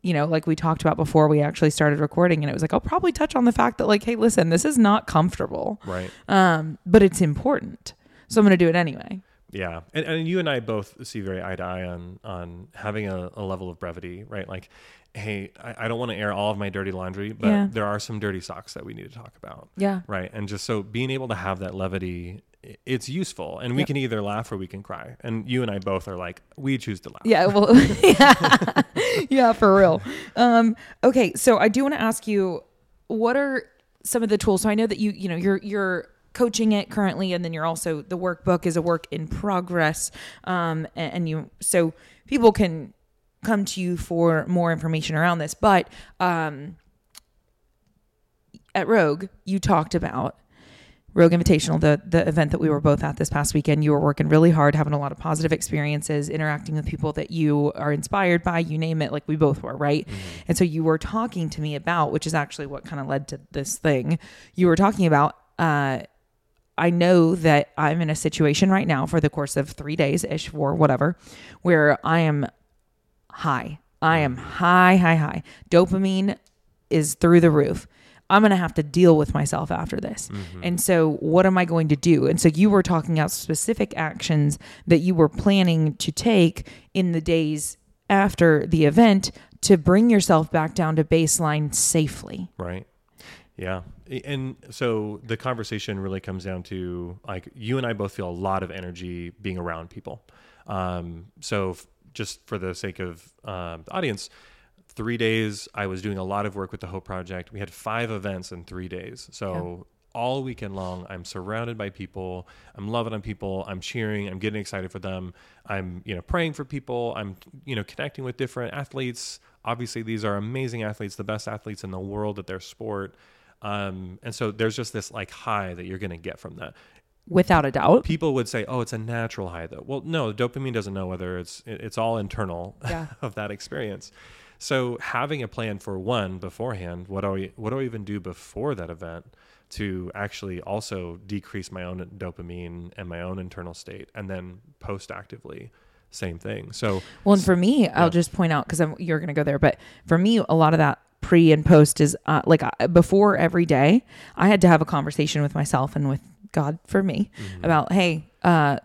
you know, like we talked about before we actually started recording, and it was like, I'll probably touch on the fact that, like, hey, listen, this is not comfortable, Right. um, but it's important. So I'm going to do it anyway. Yeah, and, and you and I both see very eye to eye on on having a, a level of brevity, right? Like, hey, I, I don't want to air all of my dirty laundry, but Yeah. there are some dirty socks that we need to talk about, Yeah. right? And just so being able to have that levity, it's useful, and we Yep. can either laugh or we can cry. And you and I both are like, we choose to laugh. Yeah, well, yeah, yeah, for real. Um, okay, so I do want to ask you, what are some of the tools? So I know that you, you know, you're you're coaching it currently, and then you're also the workbook is a work in progress. Um, and, and you, so people can come to you for more information around this. But um, at Rogue, you talked about Rogue Invitational, the the event that we were both at this past weekend. You were working really hard, having a lot of positive experiences, interacting with people that you are inspired by. You name it, like we both were, right? And so you were talking to me about, which is actually what kind of led to this thing. You were talking about. Uh, I know that I'm in a situation right now for the course of three days ish or whatever, where I am high. I am high, high, high. Dopamine is through the roof. I'm going to have to deal with myself after this. Mm-hmm. And so, what am I going to do? And so, you were talking about specific actions that you were planning to take in the days after the event to bring yourself back down to baseline safely. Right. Yeah. And so the conversation really comes down to like you and I both feel a lot of energy being around people. Um, so f- just for the sake of um, the audience, three days I was doing a lot of work with the Hope Project. We had five events in three days. So all weekend long, I'm surrounded by people. I'm loving on people. I'm cheering. I'm getting excited for them. I'm, you know, praying for people. I'm, you know, connecting with different athletes. Obviously, these are amazing athletes, the best athletes in the world at their sport. Um, and so there's just this like high that you're going to get from that. Without a doubt. People would say, "Oh, it's a natural high, though." Well, no, dopamine doesn't know whether it's it's all internal Yeah. of that experience. So having a plan for one beforehand, what do I what do I even do before that event to actually also decrease my own dopamine and my own internal state, and then post actively, same thing. So Well, and for me, I'll just point out because you're going to go there, but for me, a lot of that pre and post is uh, like uh, before every day, I had to have a conversation with myself and with God for me Mm-hmm. about, hey, uh,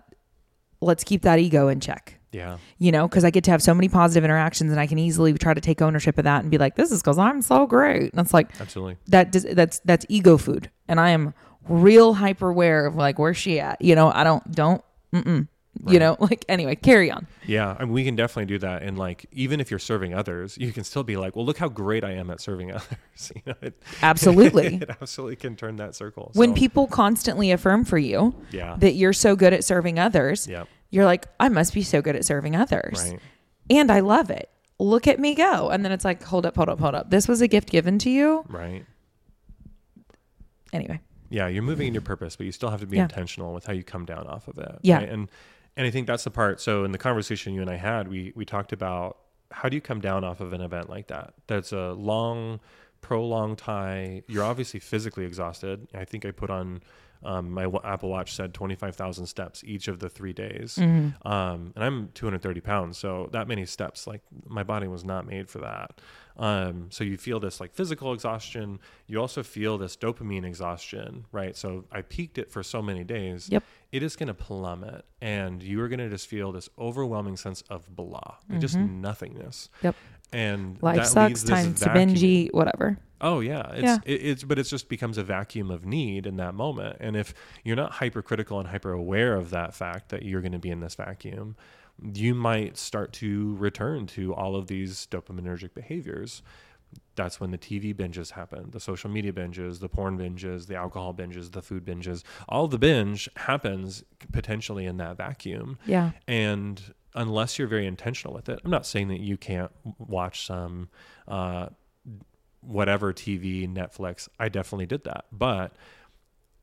let's keep that ego in check. yeah, You know, because I get to have so many positive interactions, and I can easily try to take ownership of that and be like, "This is because I'm so great." And it's like absolutely. that. Does, that's that's ego food, and I am real hyper aware of like where's she at. You know, I don't don't. Mm-mm. You know, like anyway, carry on. Yeah, I mean, we can definitely do that. And like, even if you're serving others, you can still be like, "Well, look how great I am at serving others." You know, it, Absolutely. it absolutely can turn that circle. when So, people constantly affirm for you yeah, that you're so good at serving others, yeah, you're like, I must be so good at serving others. right, And I love it. Look at me go. And then it's like, hold up, hold up, hold up. This was a gift given to you. right. Anyway. Yeah, you're moving in your purpose, but you still have to be Yeah. intentional with how you come down off of it. Yeah. right? and and I think that's the part. So in the conversation you and I had, we we talked about how do you come down off of an event like that? That's a long, prolonged high. You're obviously physically exhausted. I think I put on. Um, my Apple Watch said 25,000 steps each of the three days. Mm-hmm. Um, and I'm 230 pounds. So that many steps, like my body was not made for that. Um, so you feel this like physical exhaustion. You also feel this dopamine exhaustion, right? So I peaked it for so many days. Yep. It is going to plummet and you are going to just feel this overwhelming sense of blah, like just nothingness. Mm-hmm. Yep. And Life sucks. Time to binge eat, whatever. Oh yeah, it's Yeah. It, it's but it just becomes a vacuum of need in that moment. And if you're not hypercritical and hyper aware of that fact that you're going to be in this vacuum, you might start to return to all of these dopaminergic behaviors. That's when the TV binges happen, the social media binges, the porn binges, the alcohol binges, the food binges. All the binge happens potentially in that vacuum. Yeah. And unless you're very intentional with it, I'm not saying that you can't watch some uh, whatever TV, Netflix. I definitely did that, but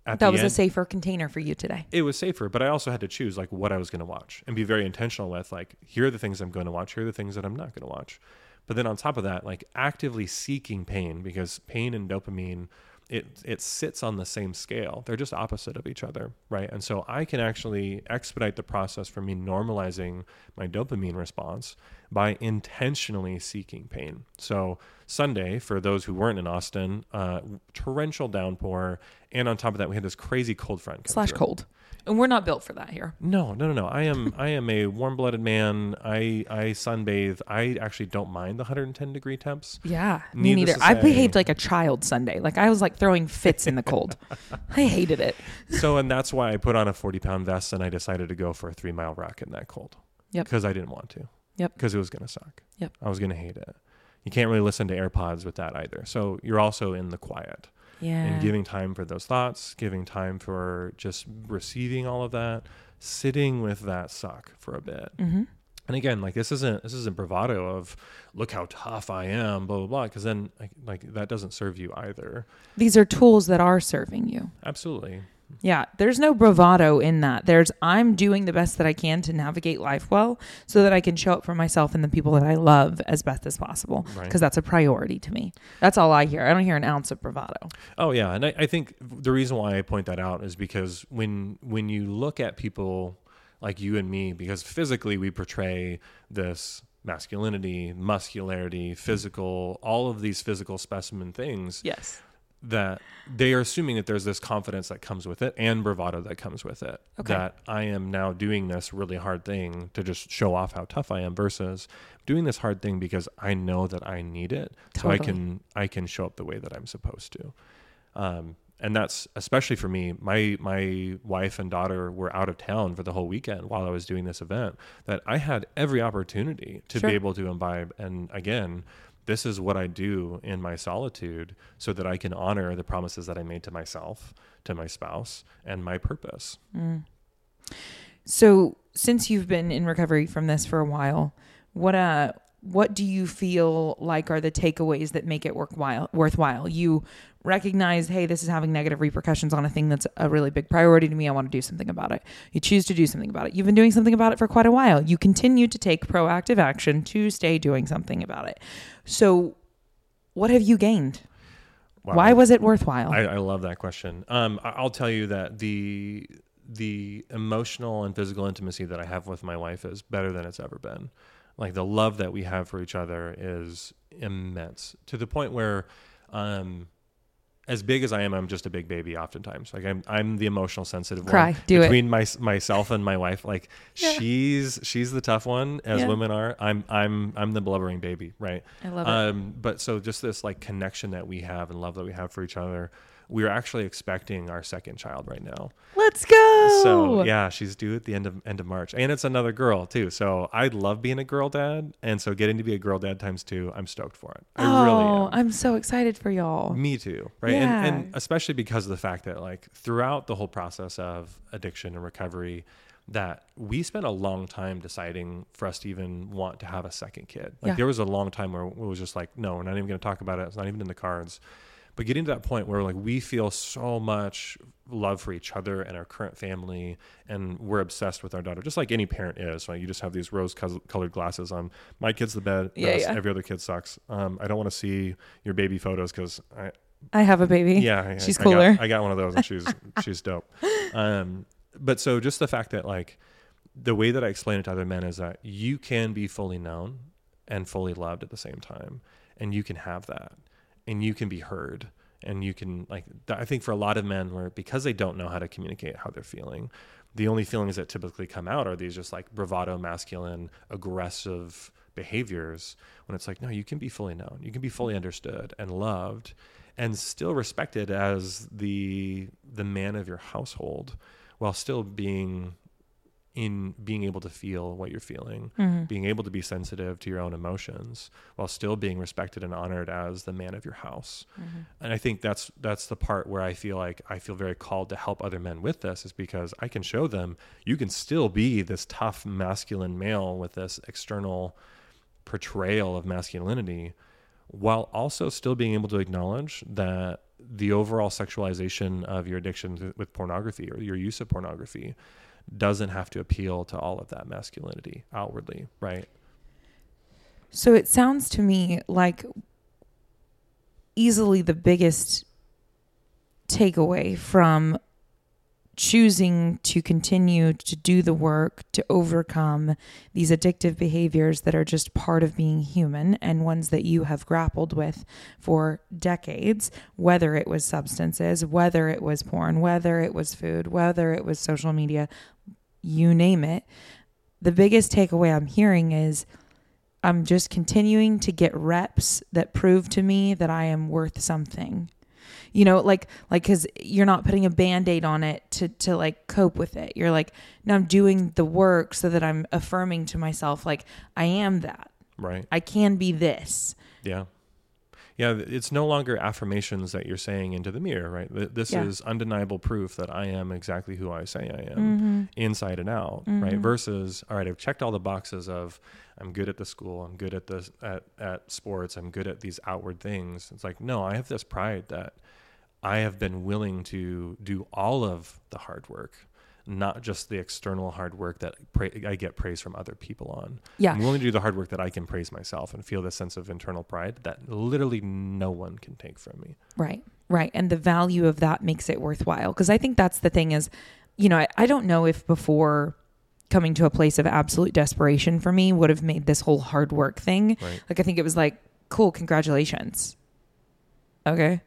at That was a safer container for you today. it was safer. But I also had to choose like what I was going to watch and be very intentional with like here are the things I'm going to watch, here are the things that I'm not going to watch. But then on top of that, like actively seeking pain because pain and dopamine it it sits on the same scale. They're just opposite of each other, right? And so I can actually expedite the process for me normalizing my dopamine response by intentionally seeking pain. So Sunday, for those who weren't in Austin, uh, torrential downpour, and on top of that, we had this crazy cold front Slash through. cold. And we're not built for that here. No, no, no, no. I am I am a warm blooded man. I I sunbathe. I actually don't mind the 110 degree temps. Yeah, me Needless neither. I say- behaved like a child Sunday. Like I was like throwing fits in the cold. I hated it. So and that's why I put on a 40 pound vest and I decided to go for a three mile ruck in that cold. Yep. Because I didn't want to. Yep. Because it was gonna suck. Yep. I was gonna hate it. You can't really listen to AirPods with that either. So you're also in the quiet. Yeah. and giving time for those thoughts, giving time for just receiving all of that, sitting with that suck for a bit. mm-hmm. And again, like this isn't this isn't bravado of look how tough I am, blah blah blah. Because then like, like that doesn't serve you either. These are tools that are serving you. Absolutely. Yeah, there's no bravado in that. There's I'm doing the best that I can to navigate life well so that I can show up for myself and the people that I love as best as possible Right. because that's a priority to me. That's all I hear. I don't hear an ounce of bravado. Oh yeah, and I, I think the reason why I point that out is because when when you look at people like you and me, because physically we portray this masculinity, muscularity, physical, all of these physical specimen things Yes. That they are assuming that there's this confidence that comes with it and bravado that comes with it. Okay. That I am now doing this really hard thing to just show off how tough I am versus doing this hard thing because I know that I need it so I can I can show up the way that I'm supposed to. Um, and that's especially for me. My my wife and daughter were out of town for the whole weekend while I was doing this event. That I had every opportunity to Sure. be able to imbibe. And again, this is what I do in my solitude, so that I can honor the promises that I made to myself, to my spouse, and my purpose. So, since you've been in recovery from this for a while, what uh what do you feel like are the takeaways that make it worthwhile worthwhile? You recognize, hey, this is having negative repercussions on a thing that's a really big priority to me. I want to do something about it. You choose to do something about it. You've been doing something about it for quite a while. You continue to take proactive action to stay doing something about it. So, what have you gained? Wow. Why was it worthwhile? I, I love that question. Um, I'll tell you that the the emotional and physical intimacy that I have with my wife is better than it's ever been. Like the love that we have for each other is immense to the point where, um, as big as I am, I'm just a big baby. Oftentimes, like I'm, I'm the emotional sensitive Cry. one Do it. between my myself and my wife. Like Yeah. she's she's the tough one, as Yeah. women are. I'm I'm I'm the blubbering baby, right? I love it. Um, but so just this like connection that we have and love that we have for each other. We're actually expecting our second child right now. Let's go. So yeah, she's due at the end of end of March, and it's another girl too. So I love being a girl dad, and so getting to be a girl dad times two, I'm stoked for it. I oh, really am. I'm so excited for y'all. Me too, right? Yeah. And, and especially because of the fact that like throughout the whole process of addiction and recovery, that we spent a long time deciding for us to even want to have a second kid. Like Yeah. there was a long time where it was just like, no, we're not even going to talk about it. It's not even in the cards. But getting to that point where like we feel so much love for each other and our current family, and we're obsessed with our daughter, just like any parent is. Right? You just have these rose-colored glasses on. My kid's the bed. Yeah, best. yeah. Every other kid sucks. Um, I don't want to see your baby photos because I, I have a baby. yeah, I- She's I got- cooler. I got, one of those, and she's she's dope. Um, but so just the fact that like the way that I explain it to other men is that you can be fully known and fully loved at the same time, and you can have that, and you can be heard, and you can like. I think for a lot of men, where because they don't know how to communicate how they're feeling, the only feelings that typically come out are these just like bravado, masculine, aggressive behaviors. When it's like, no, you can be fully known, you can be fully understood and loved, and still respected as the the man of your household, while still being in being able to feel what you're feeling, Mm-hmm. being able to be sensitive to your own emotions, while still being respected and honored as the man of your house. Mm-hmm. And I think that's that's the part where I feel like I feel very called to help other men with this is because I can show them you can still be this tough masculine male with this external portrayal of masculinity while also still being able to acknowledge that the overall sexualization of your addiction with pornography or your use of pornography doesn't have to appeal to all of that masculinity outwardly, right? So it sounds to me like easily the biggest takeaway from choosing to continue to do the work to overcome these addictive behaviors that are just part of being human and ones that you have grappled with for decades, whether it was substances, whether it was porn, whether it was food, whether it was social media, you name it. The biggest takeaway I'm hearing is I'm just continuing to get reps that prove to me that I am worth something you know like like because you're not putting a band-aid on it to to like cope with it. You're like no i'm doing the work so that i'm affirming to myself like i am that. Right. I can be this. Yeah. Yeah it's no longer affirmations that you're saying into the mirror right? This yeah. is undeniable proof that i am exactly who i say i am mm-hmm. inside and out mm-hmm. right versus all right i've checked all the boxes of i'm good at the school i'm good at this at, at sports i'm good at these outward things. It's like no i have this pride that I have been willing to do all of the hard work, not just the external hard work that pra- I get praise from other people on. Yeah. I'm willing to do the hard work that I can praise myself and feel this sense of internal pride that literally no one can take from me. Right. Right. And the value of that makes it worthwhile. Because I think that's the thing is, you know, I, I don't know if before coming to a place of absolute desperation for me would have made this whole hard work thing. Right. Like, I think it was like, cool, congratulations. Okay.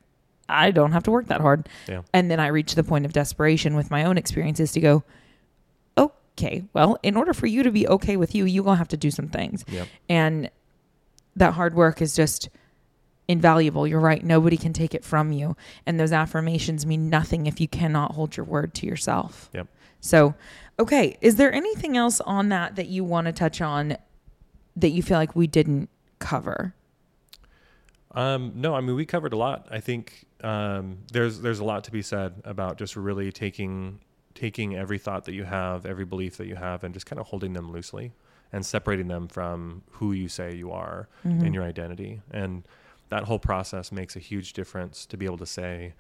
I don't have to work that hard. Yeah. And then I reach the point of desperation with my own experiences to go, okay, well, in order for you to be okay with you, you're going to have to do some things. Yep. And that hard work is just invaluable. You're right. Nobody can take it from you. And those affirmations mean nothing if you cannot hold your word to yourself. Yep. So, okay. Is there anything else on that that you want to touch on that you feel like we didn't cover? Um, no, I mean we covered a lot. I think um, there's there's a lot to be said about just really taking taking every thought that you have, every belief that you have, and just kind of holding them loosely and separating them from who you say you are mm-hmm. and your identity. And that whole process makes a huge difference to be able to say,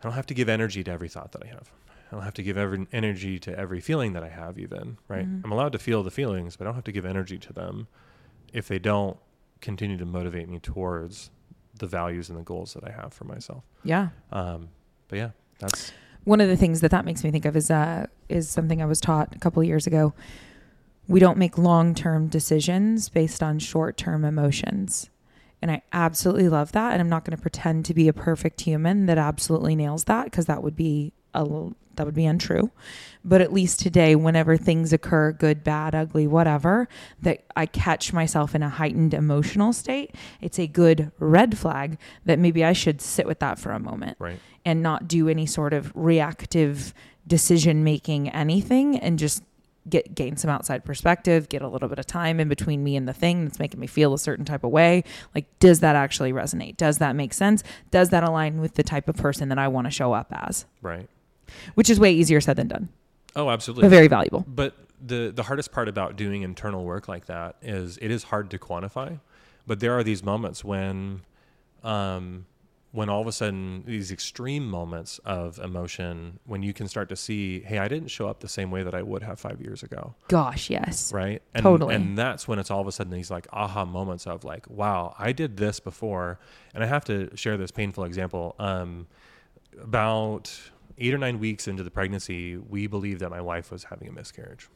I don't have to give energy to every thought that I have. I don't have to give every energy to every feeling that I have, even right. Mm-hmm. I'm allowed to feel the feelings, but I don't have to give energy to them if they don't continue to motivate me towards the values and the goals that I have for myself. Yeah. Um, but yeah, that's one of the things that that makes me think of is uh, is something I was taught a couple of years ago. We don't make long term decisions based on short term emotions. And I absolutely love that. And I'm not going to pretend to be a perfect human that absolutely nails that because that would be a that would be untrue. But at least today, whenever things occur, good, bad, ugly, whatever, that I catch myself in a heightened emotional state, it's a good red flag that maybe I should sit with that for a moment right. and not do any sort of reactive decision making anything and just get gain some outside perspective, get a little bit of time in between me and the thing that's making me feel a certain type of way. Like, does that actually resonate? Does that make sense? Does that align with the type of person that I want to show up as? Right which is way easier said than done. Oh, absolutely. But very valuable. But the the hardest part about doing internal work like that is it is hard to quantify. But there are these moments when, um, when all of a sudden these extreme moments of emotion, when you can start to see, hey, I didn't show up the same way that I would have five years ago. Gosh, yes. Right. And, totally. And that's when it's all of a sudden these like aha moments of like, wow, I did this before, and I have to share this painful example. Um, about eight or nine weeks into the pregnancy, we believed that my wife was having a miscarriage.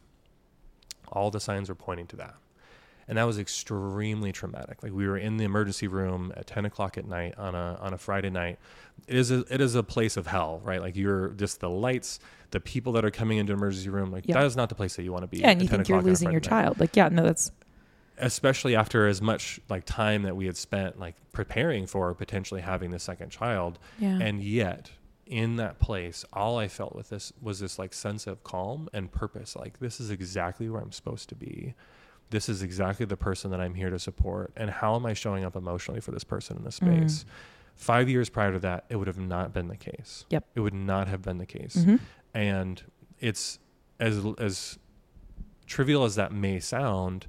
All the signs were pointing to that. And that was extremely traumatic. Like we were in the emergency room at 10 o'clock at night on a, on a Friday night. It is a, it is a place of hell, right? Like you're just the lights, the people that are coming into emergency room. Like that is not the place that you want to be. Yeah. And you think you're losing your child. Like, yeah, no, that's, especially after as much like time that we had spent like preparing for potentially having the second child. Yeah. And yet in that place, all I felt with this was this like sense of calm and purpose. Like this is exactly where I'm supposed to be. This is exactly the person that I'm here to support. And how am I showing up emotionally for this person in this mm. space? Mm. Five years prior to that, it would have not been the case. Yep. It would not have been the case. Mm-hmm. And it's as as trivial as that may sound,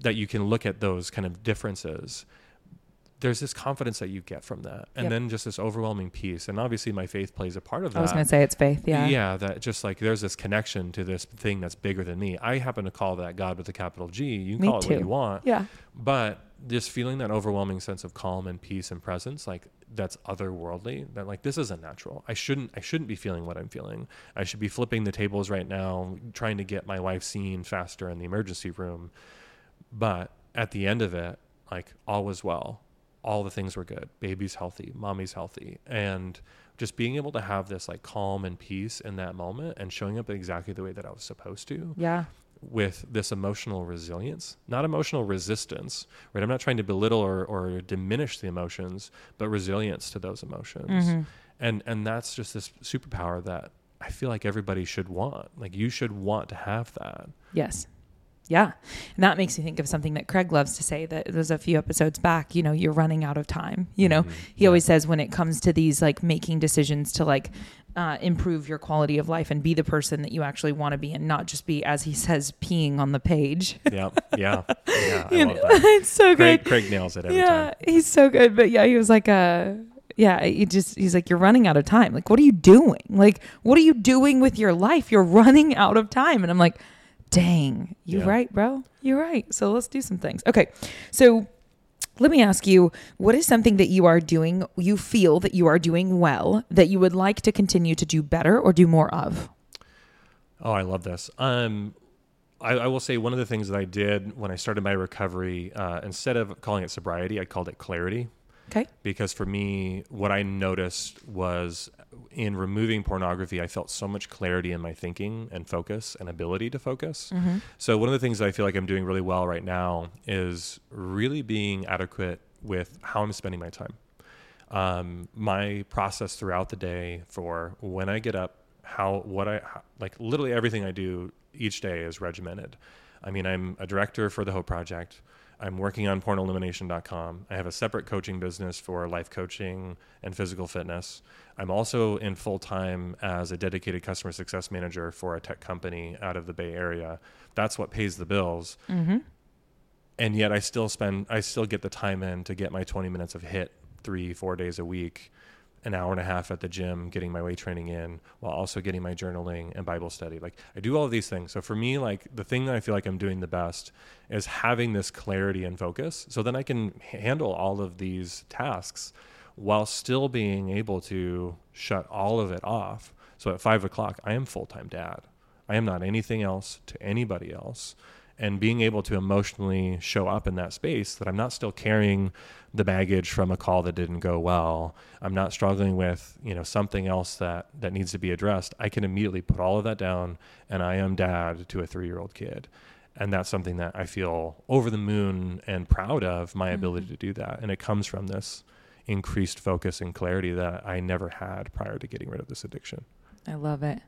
that you can look at those kind of differences there's this confidence that you get from that, and Yep. then just this overwhelming peace. And obviously, my faith plays a part of that. I was going to say it's faith. Yeah. Yeah, that just like there's this connection to this thing that's bigger than me. I happen to call that God with a capital G. You can Me call it what you want, Yeah. but just feeling that overwhelming sense of calm and peace and presence, like that's otherworldly. That like this isn't natural. I shouldn't. I shouldn't be feeling what I'm feeling. I should be flipping the tables right now, trying to get my wife seen faster in the emergency room. But at the end of it, like all was well. All the things were good. Baby's healthy, mommy's healthy, and just being able to have this like calm and peace in that moment and showing up exactly the way that I was supposed to Yeah. with this emotional resilience, not emotional resistance, right? I'm not trying to belittle or, or diminish the emotions, but resilience to those emotions. Mm-hmm. And and that's just this superpower that I feel like everybody should want. Like you should want to have that. Yes. Yeah. And that makes me think of something that Craig loves to say that was a few episodes back, you know, you're running out of time. You know, Mhm. he Yeah. always says when it comes to these like making decisions to like uh, improve your quality of life and be the person that you actually want to be and not just be, as he says, peeing on the page. Yeah. Yeah. Yeah. I love that. it's so good. Craig, Craig nails it every yeah, time. he's so good. But yeah, he was like, uh, yeah, he just he's like, you're running out of time. Like, what are you doing? Like, what are you doing with your life? You're running out of time. And I'm like, dang, you're Yeah. right, bro. You're right. So let's do some things. Okay, so. Let me ask you, what is something that you are doing, you feel that you are doing well, that you would like to continue to do better or do more of? Oh, I love this. Um, I, I will say one of the things that I did when I started my recovery, uh, instead of calling it sobriety, I called it clarity. Okay. because for me what i noticed was in removing pornography i felt so much clarity in my thinking and focus and ability to focus. Mm-hmm. so one of the things i feel like i'm doing really well right now is really being adequate with how i'm spending my time. Um, my process throughout the day for when i get up how what i how, like literally everything i do each day is regimented. I mean i'm a director for the hope project I'm working on pornelimination.com. I have a separate coaching business for life coaching and physical fitness. I'm also in full time as a dedicated customer success manager for a tech company out of the Bay Area. That's what pays the bills. Mm-hmm. And yet I still spend, I still get the time in to get my 20 minutes of HIIT three, four days a week, an hour and a half at the gym, getting my weight training in while also getting my journaling and Bible study. Like I do all of these things. So for me, like the thing that I feel like I'm doing the best is having this clarity and focus. So then I can handle all of these tasks while still being able to shut all of it off. So at five o'clock, I am full time dad. I am not anything else to anybody else. And being able to emotionally show up in that space that I'm not still carrying the baggage from a call that didn't go well. I'm not struggling with, you know, something else that that needs to be addressed. I can immediately put all of that down and I am dad to a 3-year-old kid. And that's something that I feel over the moon and proud of my mm-hmm. ability to do that. And it comes from this increased focus and clarity that I never had prior to getting rid of this addiction. I love it.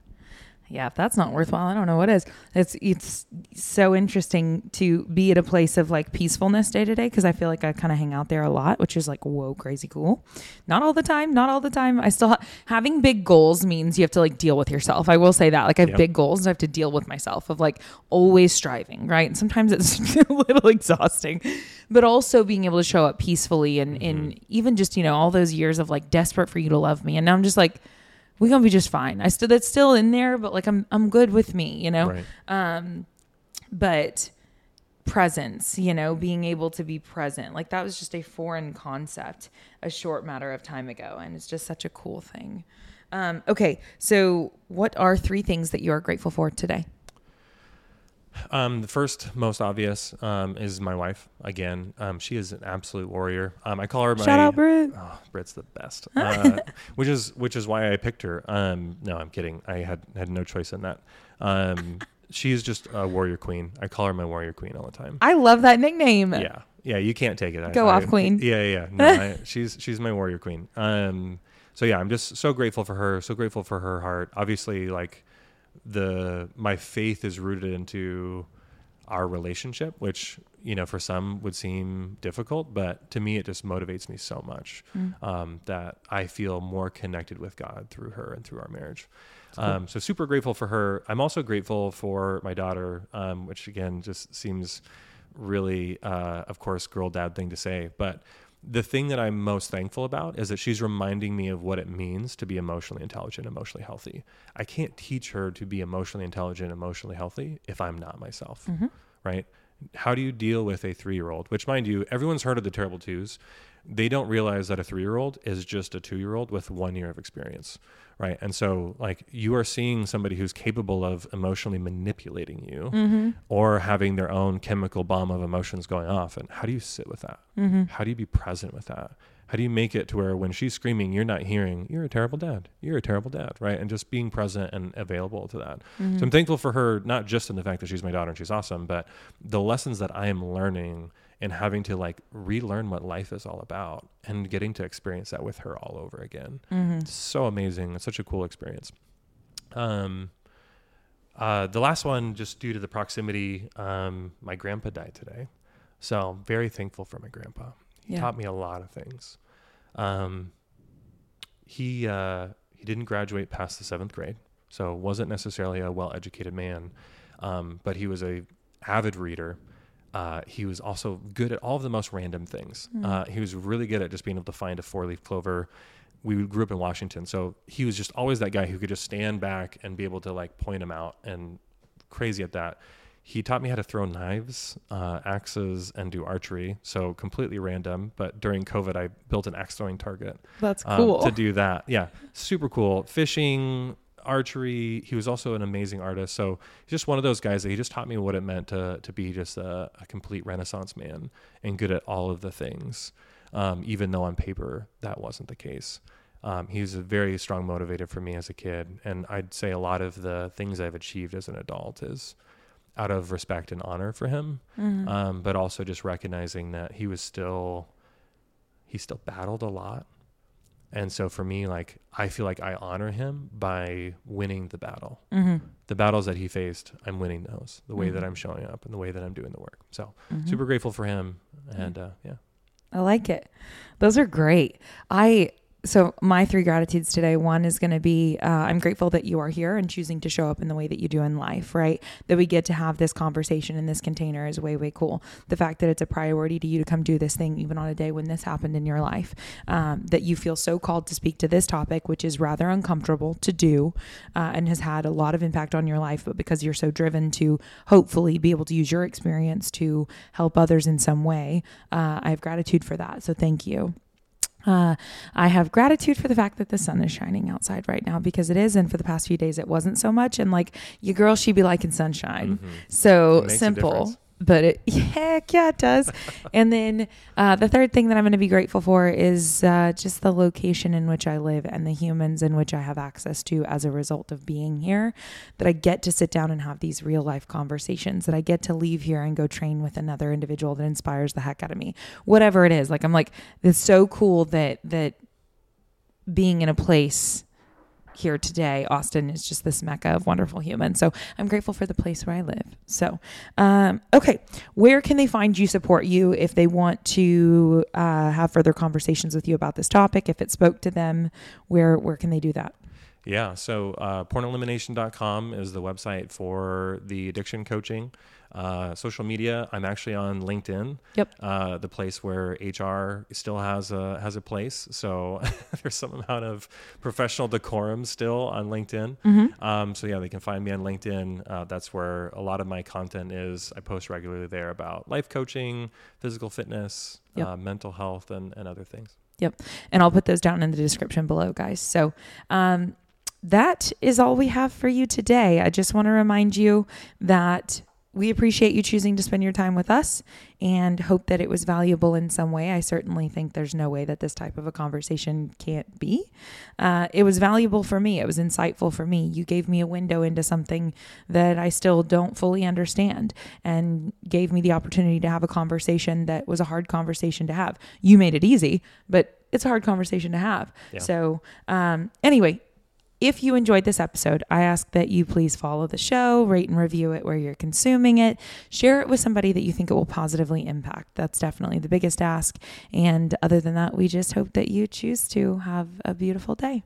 Yeah, if that's not worthwhile, I don't know what is. It's it's so interesting to be at a place of like peacefulness day to day because I feel like I kind of hang out there a lot, which is like whoa, crazy cool. Not all the time, not all the time. I still ha- having big goals means you have to like deal with yourself. I will say that. Like I have Yep. big goals, and I have to deal with myself of like always striving, right? And sometimes it's a little exhausting, but also being able to show up peacefully and in mm-hmm. even just you know all those years of like desperate for you to love me, and now I'm just like we're gonna be just fine. I still that's still in there, but like I'm I'm good with me, you know. Right. Um, but presence, you know, being able to be present, like that was just a foreign concept a short matter of time ago, and it's just such a cool thing. Um, okay, so what are three things that you are grateful for today? Um, the first, most obvious, um, is my wife. Again, um, she is an absolute warrior. Um, I call her my Shout out, Britt. Oh, Britt's the best. Uh, which is which is why I picked her. Um, no, I'm kidding. I had had no choice in that. Um, she's just a warrior queen. I call her my warrior queen all the time. I love that nickname. Yeah, yeah. You can't take it. I- Go I- off, queen. Yeah, yeah. No, I, she's she's my warrior queen. Um, so yeah, I'm just so grateful for her. So grateful for her heart. Obviously, like the my faith is rooted into our relationship, which you know for some would seem difficult, but to me it just motivates me so much um, that I feel more connected with God through her and through our marriage. Um, so super grateful for her. I'm also grateful for my daughter, um, which again just seems really, uh, of course, girl dad thing to say, but the thing that I'm most thankful about is that she's reminding me of what it means to be emotionally intelligent, emotionally healthy. I can't teach her to be emotionally intelligent, emotionally healthy if I'm not myself, Mm-hmm. right? How do you deal with a three year old? Which, mind you, everyone's heard of the terrible twos. They don't realize that a three year old is just a two year old with one year of experience, right? And so, like, you are seeing somebody who's capable of emotionally manipulating you Mm-hmm. or having their own chemical bomb of emotions going off. And how do you sit with that? Mm-hmm. How do you be present with that? How do you make it to where when she's screaming, you're not hearing, you're a terrible dad, you're a terrible dad, right? And just being present and available to that. Mm-hmm. So I'm thankful for her, not just in the fact that she's my daughter and she's awesome, but the lessons that I am learning and having to like relearn what life is all about and getting to experience that with her all over again. Mm-hmm. So amazing. It's such a cool experience. Um, uh, the last one, just due to the proximity, um, my grandpa died today. So I'm very thankful for my grandpa. He Yeah. taught me a lot of things. Um, he uh, he didn't graduate past the seventh grade, so wasn't necessarily a well-educated man, um, but he was a avid reader. Uh, he was also good at all of the most random things. Hmm. Uh, he was really good at just being able to find a four-leaf clover. We grew up in Washington, so he was just always that guy who could just stand back and be able to like point them out and crazy at that. He taught me how to throw knives, uh, axes, and do archery. So completely random. But during COVID, I built an axe throwing target That's um, cool. to do that. Yeah, super cool. Fishing, archery. He was also an amazing artist. So he's just one of those guys that he just taught me what it meant to to be just a, a complete Renaissance man and good at all of the things. Um, even though on paper that wasn't the case. Um, he was a very strong motivator for me as a kid, and I'd say a lot of the things I've achieved as an adult is out of respect and honor for him, Mhm. um, but also just recognizing that he was still he still battled a lot and so for me like i feel like i honor him by winning the battle Mhm. the battles that he faced i'm winning those the way that Mhm. i'm showing up and the way that i'm doing the work so Mhm. super grateful for him and uh, yeah I like it. Those are great. I so my three gratitudes today. One is going to be uh, I'm grateful that you are here and choosing to show up in the way that you do in life. Right, that we get to have this conversation in this container is way way cool. The fact that it's a priority to you to come do this thing, even on a day when this happened in your life, um, that you feel so called to speak to this topic, which is rather uncomfortable to do, uh, and has had a lot of impact on your life. But because you're so driven to hopefully be able to use your experience to help others in some way, uh, I have gratitude for that. So thank you. Uh, I have gratitude for the fact that the sun is shining outside right now because it is, and for the past few days it wasn't so much. And like your girl, she be liking sunshine, Mhm. so It makes a simple. But it, heck yeah, it does. and then uh, the third thing that I'm going to be grateful for is uh, just the location in which I live and the humans in which I have access to as a result of being here. That I get to sit down and have these real life conversations. That I get to leave here and go train with another individual that inspires the heck out of me. Whatever it is, like I'm like, it's so cool that that being in a place here today, Austin is just this mecca of wonderful humans. So I'm grateful for the place where I live. So, um, okay, where can they find you, support you if they want to uh, have further conversations with you about this topic? If it spoke to them, where where can they do that? Yeah. So uh, pornelimination.com is the website for the addiction coaching. Uh, social media. I'm actually on LinkedIn. Yep. Uh, the place where HR still has a has a place. So there's some amount of professional decorum still on LinkedIn. Mm-hmm. Um, so yeah, they can find me on LinkedIn. Uh, that's where a lot of my content is. I post regularly there about life coaching, physical fitness, Yep. uh, mental health, and, and other things. Yep. And I'll put those down in the description below, guys. So, um, that is all we have for you today. I just want to remind you that we appreciate you choosing to spend your time with us and hope that it was valuable in some way. I certainly think there's no way that this type of a conversation can't be. Uh, it was valuable for me, it was insightful for me. You gave me a window into something that I still don't fully understand and gave me the opportunity to have a conversation that was a hard conversation to have. You made it easy, but it's a hard conversation to have. Yeah. So, um, anyway, if you enjoyed this episode, I ask that you please follow the show, rate and review it where you're consuming it, share it with somebody that you think it will positively impact. That's definitely the biggest ask. And other than that, we just hope that you choose to have a beautiful day.